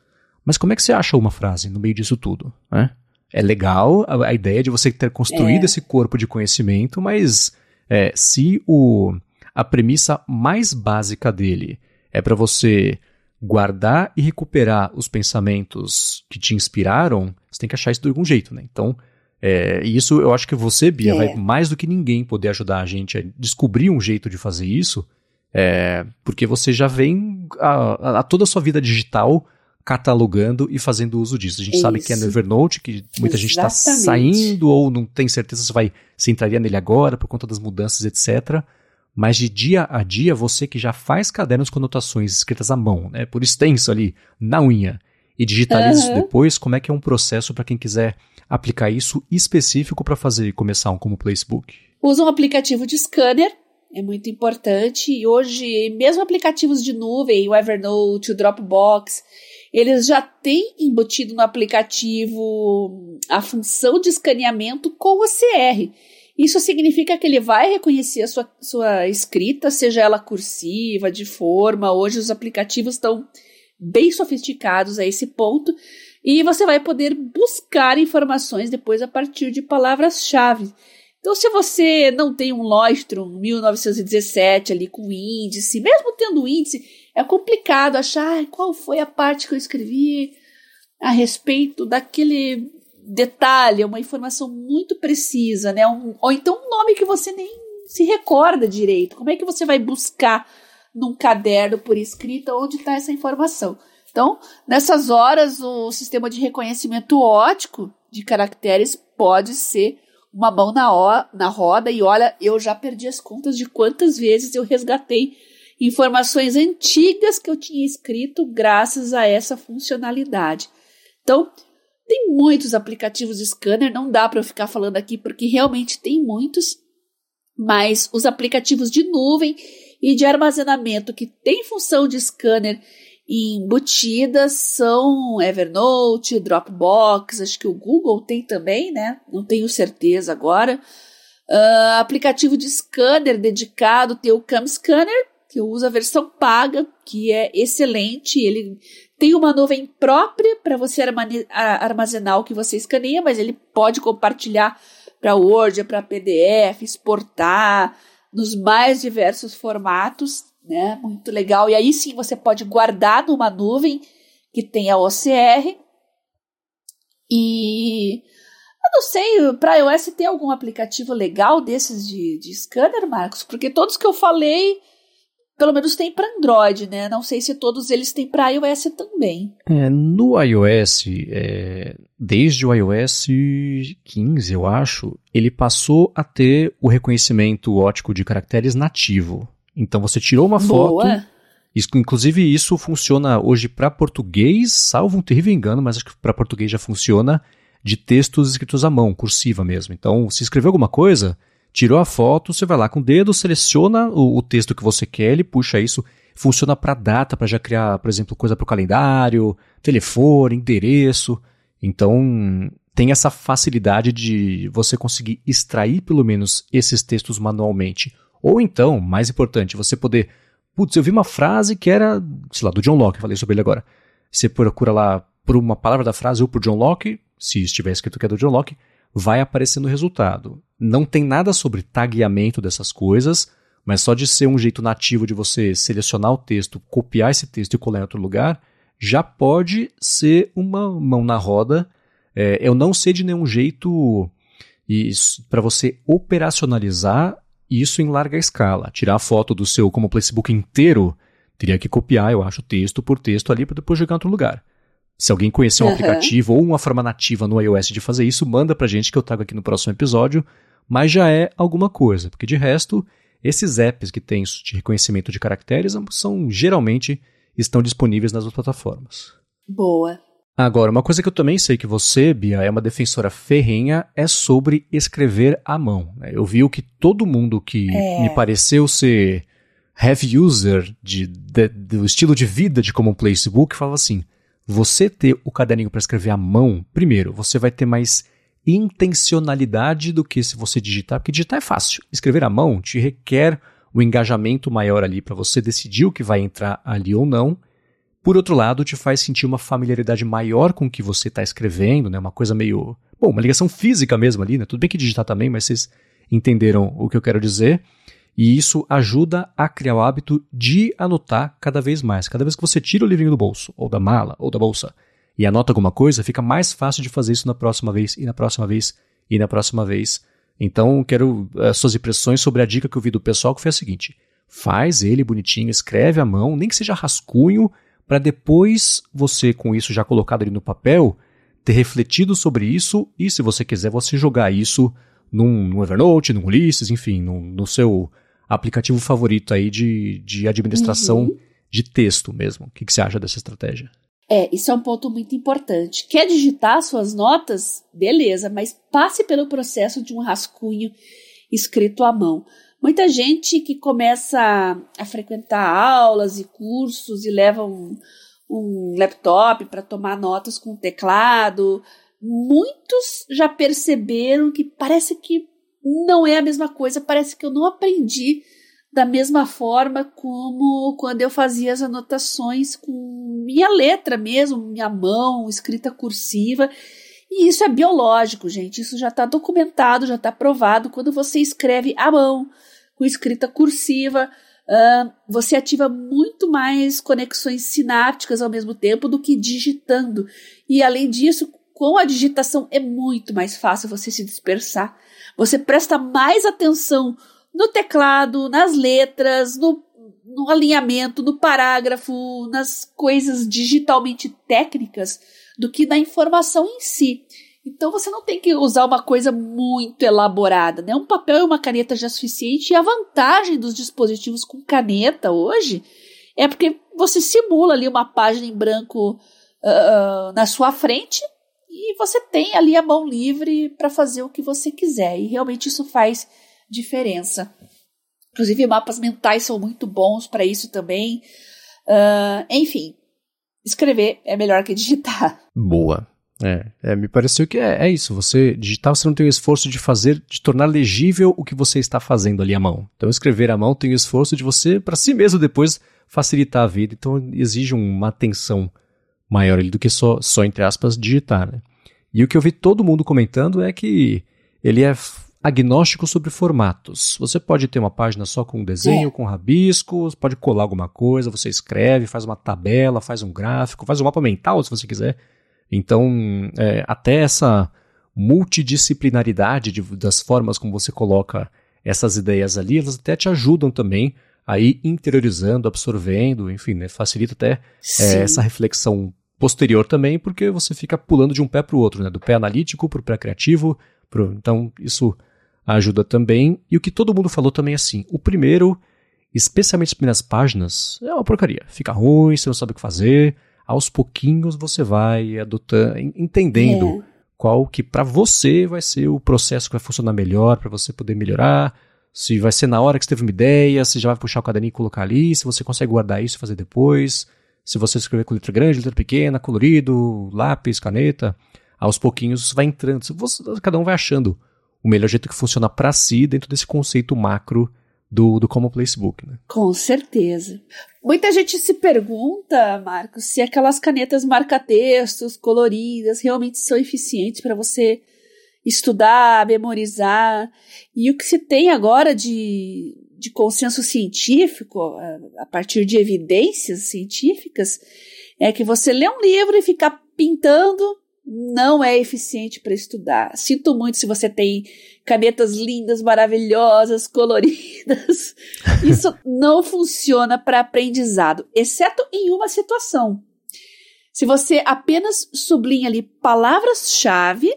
Mas como é que você acha uma frase no meio disso tudo, né? É legal a, a, ideia de você ter construído é. esse corpo de conhecimento, mas é, se o, a premissa mais básica dele é para você guardar e recuperar os pensamentos que te inspiraram, você tem que achar isso de algum jeito, né? Então, é, isso eu acho que você, Bia, vai é. mais do que ninguém poder ajudar a gente a descobrir um jeito de fazer isso, é, porque você já vem a, a, toda a sua vida digital catalogando e fazendo uso disso. A gente Isso. sabe que é no Evernote, que muita Exatamente. gente está saindo ou não tem certeza se vai se entraria nele agora por conta das mudanças, etc. Mas de dia a dia, você que já faz cadernos com anotações escritas à mão, né, por extenso ali, na unha, e digitaliza uhum. isso depois, como é que é um processo para quem quiser aplicar isso específico para fazer começar um como Facebook? Usa um aplicativo de scanner, é muito importante. E hoje, mesmo aplicativos de nuvem, o Evernote, o Dropbox, eles já têm embutido no aplicativo a função de escaneamento com o CR. Isso significa que ele vai reconhecer a sua, sua escrita, seja ela cursiva, de forma. Hoje os aplicativos estão bem sofisticados a esse ponto. E você vai poder buscar informações depois a partir de palavras-chave. Então, se você não tem um Lostrum 1917 ali com índice, mesmo tendo índice, é complicado achar qual foi a parte que eu escrevi a respeito daquele detalhe, uma informação muito precisa, né? Um, ou então um nome que você nem se recorda direito. Como é que você vai buscar num caderno por escrita onde está essa informação? Então, nessas horas, o sistema de reconhecimento ótico de caracteres pode ser uma mão na, na roda e olha, eu já perdi as contas de quantas vezes eu resgatei informações antigas que eu tinha escrito graças a essa funcionalidade. Então, tem muitos aplicativos de scanner, não dá para eu ficar falando aqui porque realmente tem muitos, mas os aplicativos de nuvem e de armazenamento que tem função de scanner embutidas são Evernote, Dropbox, acho que o Google tem também, né? Não tenho certeza agora. Uh, aplicativo de scanner dedicado tem o Cam Scanner, que eu uso a versão paga, que é excelente. Ele tem uma nuvem própria para você armazenar o que você escaneia, mas ele pode compartilhar para Word, para PDF, exportar nos mais diversos formatos né? Muito legal. E aí sim você pode guardar numa nuvem que tem a OCR. E eu não sei, para iOS tem algum aplicativo legal desses de, de scanner, Marcos? Porque todos que eu falei, pelo menos tem para Android, né? Não sei se todos eles têm para iOS também. É, no iOS, é, desde o iOS 15, eu acho, ele passou a ter o reconhecimento ótico de caracteres nativo. Então você tirou uma Boa. foto. Inclusive, isso funciona hoje para português, salvo um terrível engano, mas acho que para português já funciona, de textos escritos à mão, cursiva mesmo. Então, se escreveu alguma coisa, tirou a foto, você vai lá com o dedo, seleciona o, o texto que você quer, ele puxa isso. Funciona para data, para já criar, por exemplo, coisa para o calendário, telefone, endereço. Então, tem essa facilidade de você conseguir extrair pelo menos esses textos manualmente ou então, mais importante, você poder. Putz, eu vi uma frase que era, sei lá, do John Locke, falei sobre ele agora. Você procura lá por uma palavra da frase ou por John Locke, se estiver escrito que é do John Locke, vai aparecer no resultado. Não tem nada sobre tagueamento dessas coisas, mas só de ser um jeito nativo de você selecionar o texto, copiar esse texto e colar em outro lugar, já pode ser uma mão na roda. É, eu não sei de nenhum jeito para você operacionalizar isso em larga escala. Tirar a foto do seu como Facebook inteiro, teria que copiar, eu acho, texto por texto ali para depois jogar em outro lugar. Se alguém conhecer um uhum. aplicativo ou uma forma nativa no iOS de fazer isso, manda pra gente que eu trago aqui no próximo episódio, mas já é alguma coisa, porque de resto, esses apps que têm de reconhecimento de caracteres são geralmente estão disponíveis nas plataformas. Boa. Agora, uma coisa que eu também sei que você, Bia, é uma defensora ferrenha é sobre escrever à mão. Né? Eu vi o que todo mundo que é. me pareceu ser heavy user de, de, do estilo de vida de Common Place Book fala assim: você ter o caderninho para escrever à mão, primeiro, você vai ter mais intencionalidade do que se você digitar, porque digitar é fácil. Escrever à mão te requer um engajamento maior ali para você decidir o que vai entrar ali ou não. Por outro lado, te faz sentir uma familiaridade maior com o que você está escrevendo, né? Uma coisa meio. Bom, uma ligação física mesmo ali, né? Tudo bem que digitar também, mas vocês entenderam o que eu quero dizer. E isso ajuda a criar o hábito de anotar cada vez mais. Cada vez que você tira o livrinho do bolso, ou da mala, ou da bolsa, e anota alguma coisa, fica mais fácil de fazer isso na próxima vez, e na próxima vez, e na próxima vez. Então, quero as eh, suas impressões sobre a dica que eu vi do pessoal, que foi a seguinte: faz ele bonitinho, escreve à mão, nem que seja rascunho, para depois você, com isso já colocado ali no papel, ter refletido sobre isso e, se você quiser, você jogar isso num, num Evernote, num Ulysses, enfim, no, no, seu aplicativo favorito aí de, de administração uhum. de texto mesmo. O que, que, você acha dessa estratégia? É, isso é um ponto muito importante. Quer digitar suas notas? Beleza, mas passe pelo processo de um rascunho escrito à mão. Muita gente que começa a frequentar aulas e cursos e leva um, um laptop para tomar notas com teclado, muitos já perceberam que parece que não é a mesma coisa, parece que eu não aprendi da mesma forma como quando eu fazia as anotações com minha letra mesmo, minha mão, escrita cursiva. E isso é biológico, gente. Isso já está documentado, já está provado. Quando você escreve à mão, com escrita cursiva, uh, você ativa muito mais conexões sinápticas ao mesmo tempo do que digitando. E além disso, com a digitação é muito mais fácil você se dispersar. Você presta mais atenção no teclado, nas letras, no, no alinhamento, no parágrafo, nas coisas digitalmente técnicas do que na informação em si. Então você não tem que usar uma coisa muito elaborada, né? Um papel e uma caneta já é suficiente. E a vantagem dos dispositivos com caneta hoje é porque você simula ali uma página em branco uh, na sua frente e você tem ali a mão livre para fazer o que você quiser. E realmente isso faz diferença. Inclusive, mapas mentais são muito bons para isso também. Uh, enfim, escrever é melhor que digitar. Boa. É, é, me pareceu que é, é, isso. Você digitar, você não tem o esforço de fazer, de tornar legível o que você está fazendo ali à mão. Então, escrever à mão tem o esforço de você, para si mesmo, depois facilitar a vida. Então, exige uma atenção maior ali do que só, só entre aspas, digitar. Né? E o que eu vi todo mundo comentando é que ele é agnóstico sobre formatos. Você pode ter uma página só com desenho, é. com rabiscos, pode colar alguma coisa, você escreve, faz uma tabela, faz um gráfico, faz um mapa mental se você quiser. Então, é, até essa multidisciplinaridade de, das formas como você coloca essas ideias ali, elas até te ajudam também a ir interiorizando, absorvendo, enfim, né, facilita até é, essa reflexão posterior também, porque você fica pulando de um pé para o outro, né? do pé analítico para o pé criativo. Pro... Então, isso ajuda também. E o que todo mundo falou também é assim: o primeiro, especialmente as primeiras páginas, é uma porcaria. Fica ruim, você não sabe o que fazer. Aos pouquinhos você vai adotando, entendendo é. qual que para você vai ser o processo que vai funcionar melhor, para você poder melhorar. Se vai ser na hora que você teve uma ideia, se já vai puxar o caderninho e colocar ali, se você consegue guardar isso e fazer depois se você escrever com letra grande, letra pequena, colorido, lápis, caneta, aos pouquinhos vai entrando. Você, cada um vai achando o melhor jeito que funciona para si dentro desse conceito macro do, do Common Place Book. Né? Com certeza. Muita gente se pergunta, Marcos, se aquelas canetas marca-textos coloridas realmente são eficientes para você estudar, memorizar. E o que se tem agora de de consenso científico, a partir de evidências científicas, é que você lê um livro e ficar pintando não é eficiente para estudar. Sinto muito se você tem canetas lindas, maravilhosas, coloridas. (laughs) Isso não funciona para aprendizado, exceto em uma situação. Se você apenas sublinha ali palavras-chave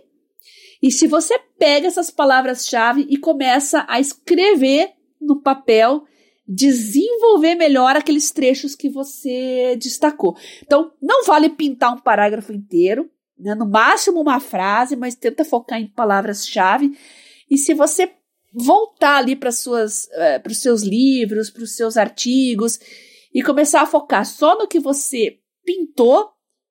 e se você pega essas palavras-chave e começa a escrever no papel desenvolver melhor aqueles trechos que você destacou. Então, não vale pintar um parágrafo inteiro, né? no máximo uma frase, mas tenta focar em palavras-chave. E se você voltar ali para uh, para os seus livros, para os seus artigos e começar a focar só no que você pintou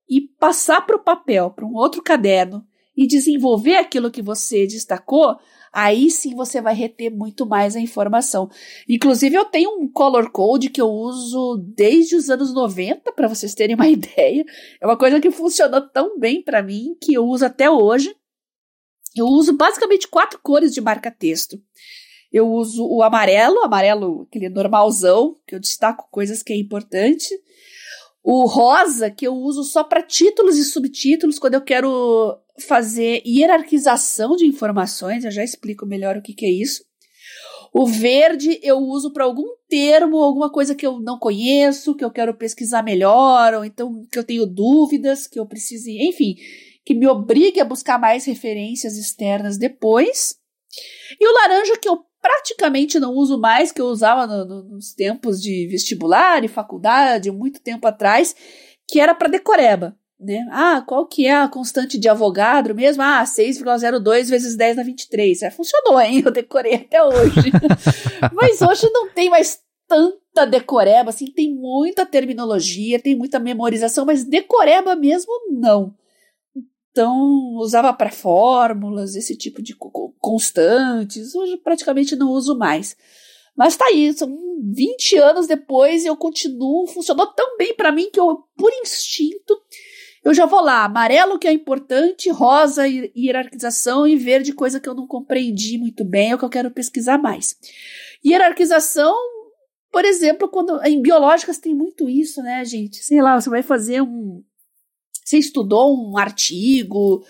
e passar para o papel, para um outro caderno e desenvolver aquilo que você destacou, aí sim você vai reter muito mais a informação. Inclusive, eu tenho um color code que eu uso desde os anos 90, para vocês terem uma (laughs) ideia. É uma coisa que funcionou tão bem para mim que eu uso até hoje. Eu uso basicamente quatro cores de marca-texto. Eu uso o amarelo, amarelo, aquele normalzão, que eu destaco coisas que é importante. O rosa, que eu uso só para títulos e subtítulos, quando eu quero fazer hierarquização de informações, eu já explico melhor o que, que é isso. O verde eu uso para algum termo, alguma coisa que eu não conheço, que eu quero pesquisar melhor, ou então que eu tenho dúvidas, que eu precise, enfim, que me obrigue a buscar mais referências externas depois. E o laranja que eu praticamente não uso mais, que eu usava no, no, nos tempos de vestibular e faculdade, muito tempo atrás, que era para decoreba. Né? Ah, qual que é a constante de Avogadro mesmo? Ah, 6,02 vezes 10 na 23. É, funcionou, hein? Eu decorei até hoje. (laughs) Mas hoje não tem mais tanta decoreba, assim, tem muita terminologia, tem muita memorização, mas decoreba mesmo não. Então, usava para fórmulas, esse tipo de constantes. Hoje praticamente não uso mais. Mas tá aí, são 20 anos depois e eu continuo, funcionou tão bem para mim que eu, por instinto, eu já vou lá, amarelo que é importante, rosa hierarquização e verde coisa que eu não compreendi muito bem, é o que eu quero pesquisar mais. Hierarquização, por exemplo, quando em biológicas tem muito isso, né, gente? Sei lá, você vai fazer um você estudou um artigo,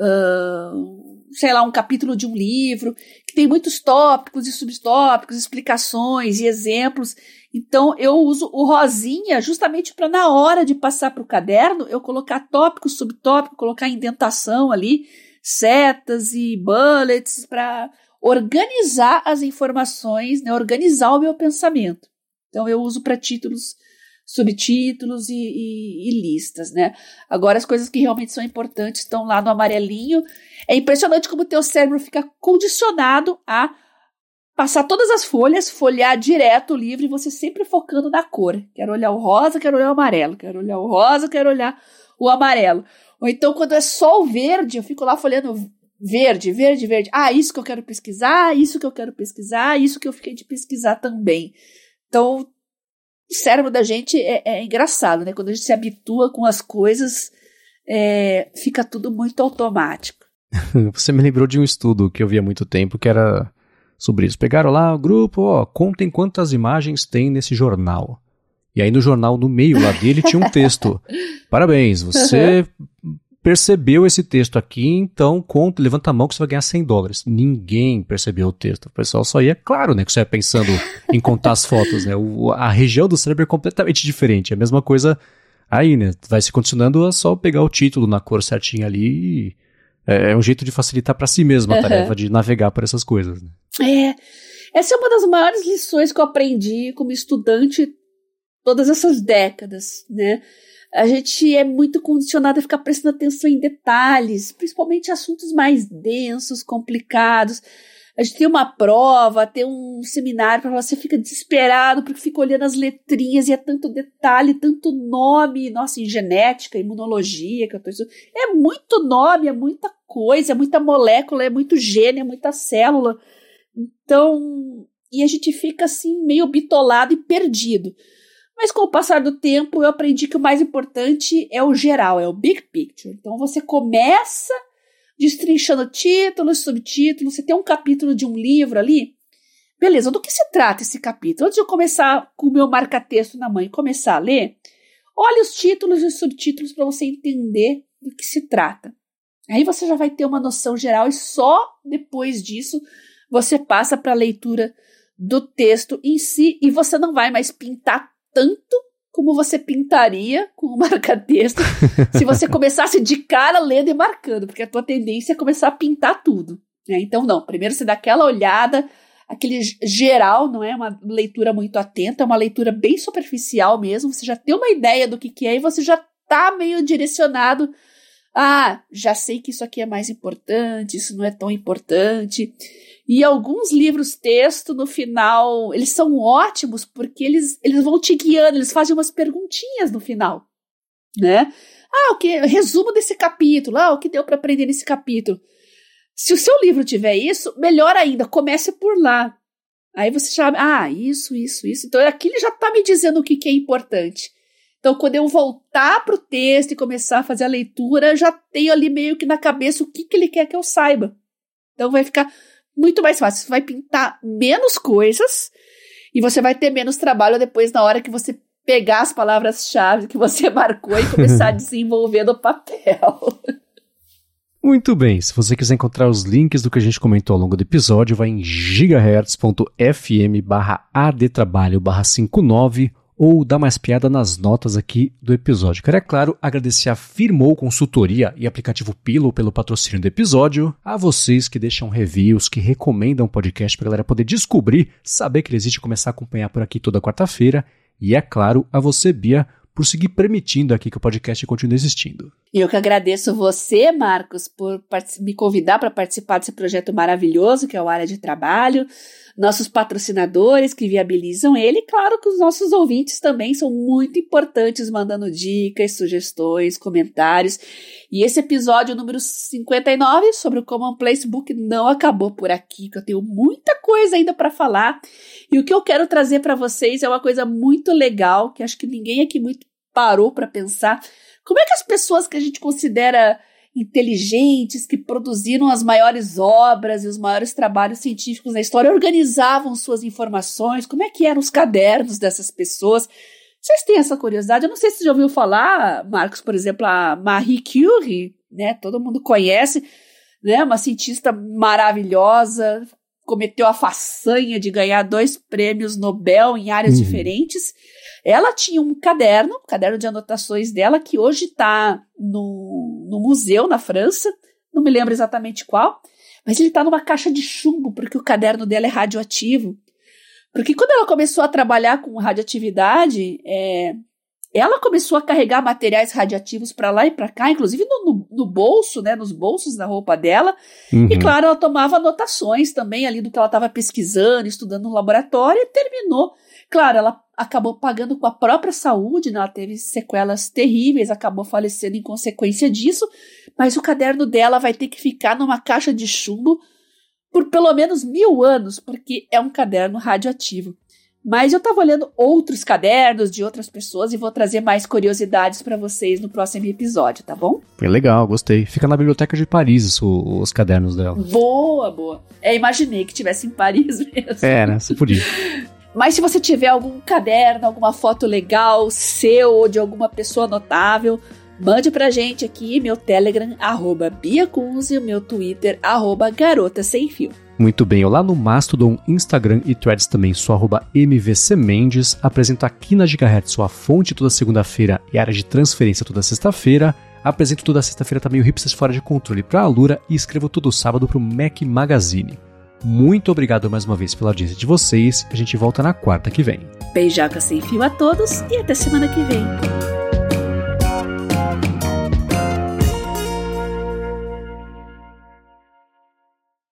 uh, sei lá, um capítulo de um livro, que tem muitos tópicos e subtópicos, explicações e exemplos. Então, eu uso o rosinha justamente para, na hora de passar para o caderno, eu colocar tópico, subtópico, colocar indentação ali, setas e bullets, para organizar as informações, né, organizar o meu pensamento. Então, eu uso para títulos subtítulos e, e, e, listas, né? Agora as coisas que realmente são importantes estão lá no amarelinho. É impressionante como o teu cérebro fica condicionado a passar todas as folhas, folhear direto o livro e você sempre focando na cor. Quero olhar o rosa, quero olhar o amarelo, quero olhar o rosa, quero olhar o amarelo. Ou então quando é só o verde, eu fico lá folhando verde, verde, verde. Ah, isso que eu quero pesquisar, isso que eu quero pesquisar, isso que eu fiquei de pesquisar também. Então, o cérebro da gente é, é engraçado, né? Quando a gente se habitua com as coisas, é, fica tudo muito automático. (laughs) Você me lembrou de um estudo que eu vi há muito tempo que era sobre isso. Pegaram lá o grupo, ó, contem quantas imagens tem nesse jornal. E aí no jornal, no meio lá dele, tinha um texto. (laughs) Parabéns, você percebeu esse texto aqui, então conta, levanta a mão que você vai ganhar 100 dólares. Ninguém percebeu o texto. O pessoal só ia, claro, né, que você ia pensando em contar as fotos, né? O, a região do cérebro é completamente diferente. É a mesma coisa aí, né? Vai se condicionando a só pegar o título na cor certinha ali e é, é um jeito de facilitar para si mesmo a uhum. tarefa de navegar por essas coisas. Né? É. Essa é uma das maiores lições que eu aprendi como estudante todas essas décadas, né? A gente é muito condicionado a ficar prestando atenção em detalhes, principalmente assuntos mais densos, complicados. A gente tem uma prova, tem um seminário, você fica desesperado porque fica olhando as letrinhas e é tanto detalhe, tanto nome, nossa, em genética, imunologia, que eu tô É muito nome, é muita coisa, é muita molécula, é muito gene, é muita célula. Então, e a gente fica assim meio bitolado e perdido. Mas com o passar do tempo, eu aprendi que o mais importante é o geral, é o big picture. Então você começa destrinchando títulos, subtítulos, você tem um capítulo de um livro ali. Beleza, do que se trata esse capítulo? Antes de eu começar com o meu marca-texto na mão e começar a ler, olhe os títulos e os subtítulos para você entender do que se trata. Aí você já vai ter uma noção geral e só depois disso você passa para a leitura do texto em si e você não vai mais pintar tanto como você pintaria com o marca-texto (laughs) se você começasse de cara lendo e marcando, porque a tua tendência é começar a pintar tudo. Né? Então, não, primeiro você dá aquela olhada, aquele geral, não é uma leitura muito atenta, é uma leitura bem superficial mesmo, você já tem uma ideia do que, que é e você já tá meio direcionado. Ah, já sei que isso aqui é mais importante, isso não é tão importante. E alguns livros texto no final, eles são ótimos porque eles, eles vão te guiando, eles fazem umas perguntinhas no final, né? Ah, o que resumo desse capítulo, ah, o que deu para aprender nesse capítulo. Se o seu livro tiver isso, melhor ainda, comece por lá. Aí você já, ah, isso, isso, isso. Então aqui ele já está me dizendo o que, que é importante. Então, quando eu voltar para o texto e começar a fazer a leitura, eu já tenho ali meio que na cabeça o que, que ele quer que eu saiba. Então vai ficar muito mais fácil. Você vai pintar menos coisas e você vai ter menos trabalho depois na hora que você pegar as palavras-chave que você (laughs) marcou e começar a (laughs) desenvolver no papel. Muito bem, se você quiser encontrar os links do que a gente comentou ao longo do episódio, vai em gigahertz.fm barra adtrabalho barra 59 ou dar mais piada nas notas aqui do episódio. Quero, é claro, agradecer a Firmou Consultoria e aplicativo Pilo pelo patrocínio do episódio, a vocês que deixam reviews, que recomendam o podcast para a galera poder descobrir, saber que ele existe e começar a acompanhar por aqui toda quarta-feira, e é claro, a você, Bia, por seguir permitindo aqui que o podcast continue existindo. E eu que agradeço você, Marcos, por me convidar para participar desse projeto maravilhoso que é o Área de Trabalho nossos patrocinadores que viabilizam ele, e claro que os nossos ouvintes também são muito importantes, mandando dicas, sugestões, comentários. E esse episódio número 59 sobre o Common Place Book não acabou por aqui, que eu tenho muita coisa ainda para falar. E o que eu quero trazer para vocês é uma coisa muito legal, que acho que ninguém aqui muito parou para pensar. Como é que as pessoas que a gente considera inteligentes que produziram as maiores obras e os maiores trabalhos científicos da história, organizavam suas informações, como é que eram os cadernos dessas pessoas. Vocês têm essa curiosidade? Eu não sei se você já ouviu falar, Marcos, por exemplo, a Marie Curie, né? Todo mundo conhece, né? Uma cientista maravilhosa, cometeu a façanha de ganhar dois prêmios Nobel em áreas uhum. diferentes. Ela tinha um caderno, um caderno de anotações dela, que hoje está no, no museu na França, não me lembro exatamente qual, mas ele está numa caixa de chumbo, porque o caderno dela é radioativo. Porque quando ela começou a trabalhar com radioatividade, é, ela começou a carregar materiais radiativos para lá e para cá, inclusive no, no, no, bolso, né, nos bolsos da roupa dela. Uhum. E claro, ela tomava anotações também ali do que ela estava pesquisando, estudando no laboratório e terminou. Claro, ela acabou pagando com a própria saúde, né? ela teve sequelas terríveis, acabou falecendo em consequência disso, mas o caderno dela vai ter que ficar numa caixa de chumbo por pelo menos mil anos, porque é um caderno radioativo. Mas eu estava olhando outros cadernos de outras pessoas e vou trazer mais curiosidades para vocês no próximo episódio, tá bom? Foi legal, gostei. Fica na biblioteca de Paris os, os cadernos dela. Boa, boa. É, imaginei que tivesse em Paris (laughs) mesmo. É, né? Você podia. Mas se você tiver algum caderno, alguma foto legal, seu ou de alguma pessoa notável, mande pra gente aqui, meu Telegram, arroba Bia Kunze, e o meu Twitter, arroba Garota Sem Fio. Muito bem, eu lá no Mastodon, Instagram e Threads também sou arroba MVCMendes, apresento aqui na Gigahertz sua fonte toda segunda-feira e área de transferência toda sexta-feira, apresento toda sexta-feira também o Hipsters Fora de Controle para a Lura e escrevo todo sábado para o Mac Magazine. Muito obrigado mais uma vez pela audiência de vocês. A gente volta na quarta que vem. Beijoca sem fio a todos e até semana que vem.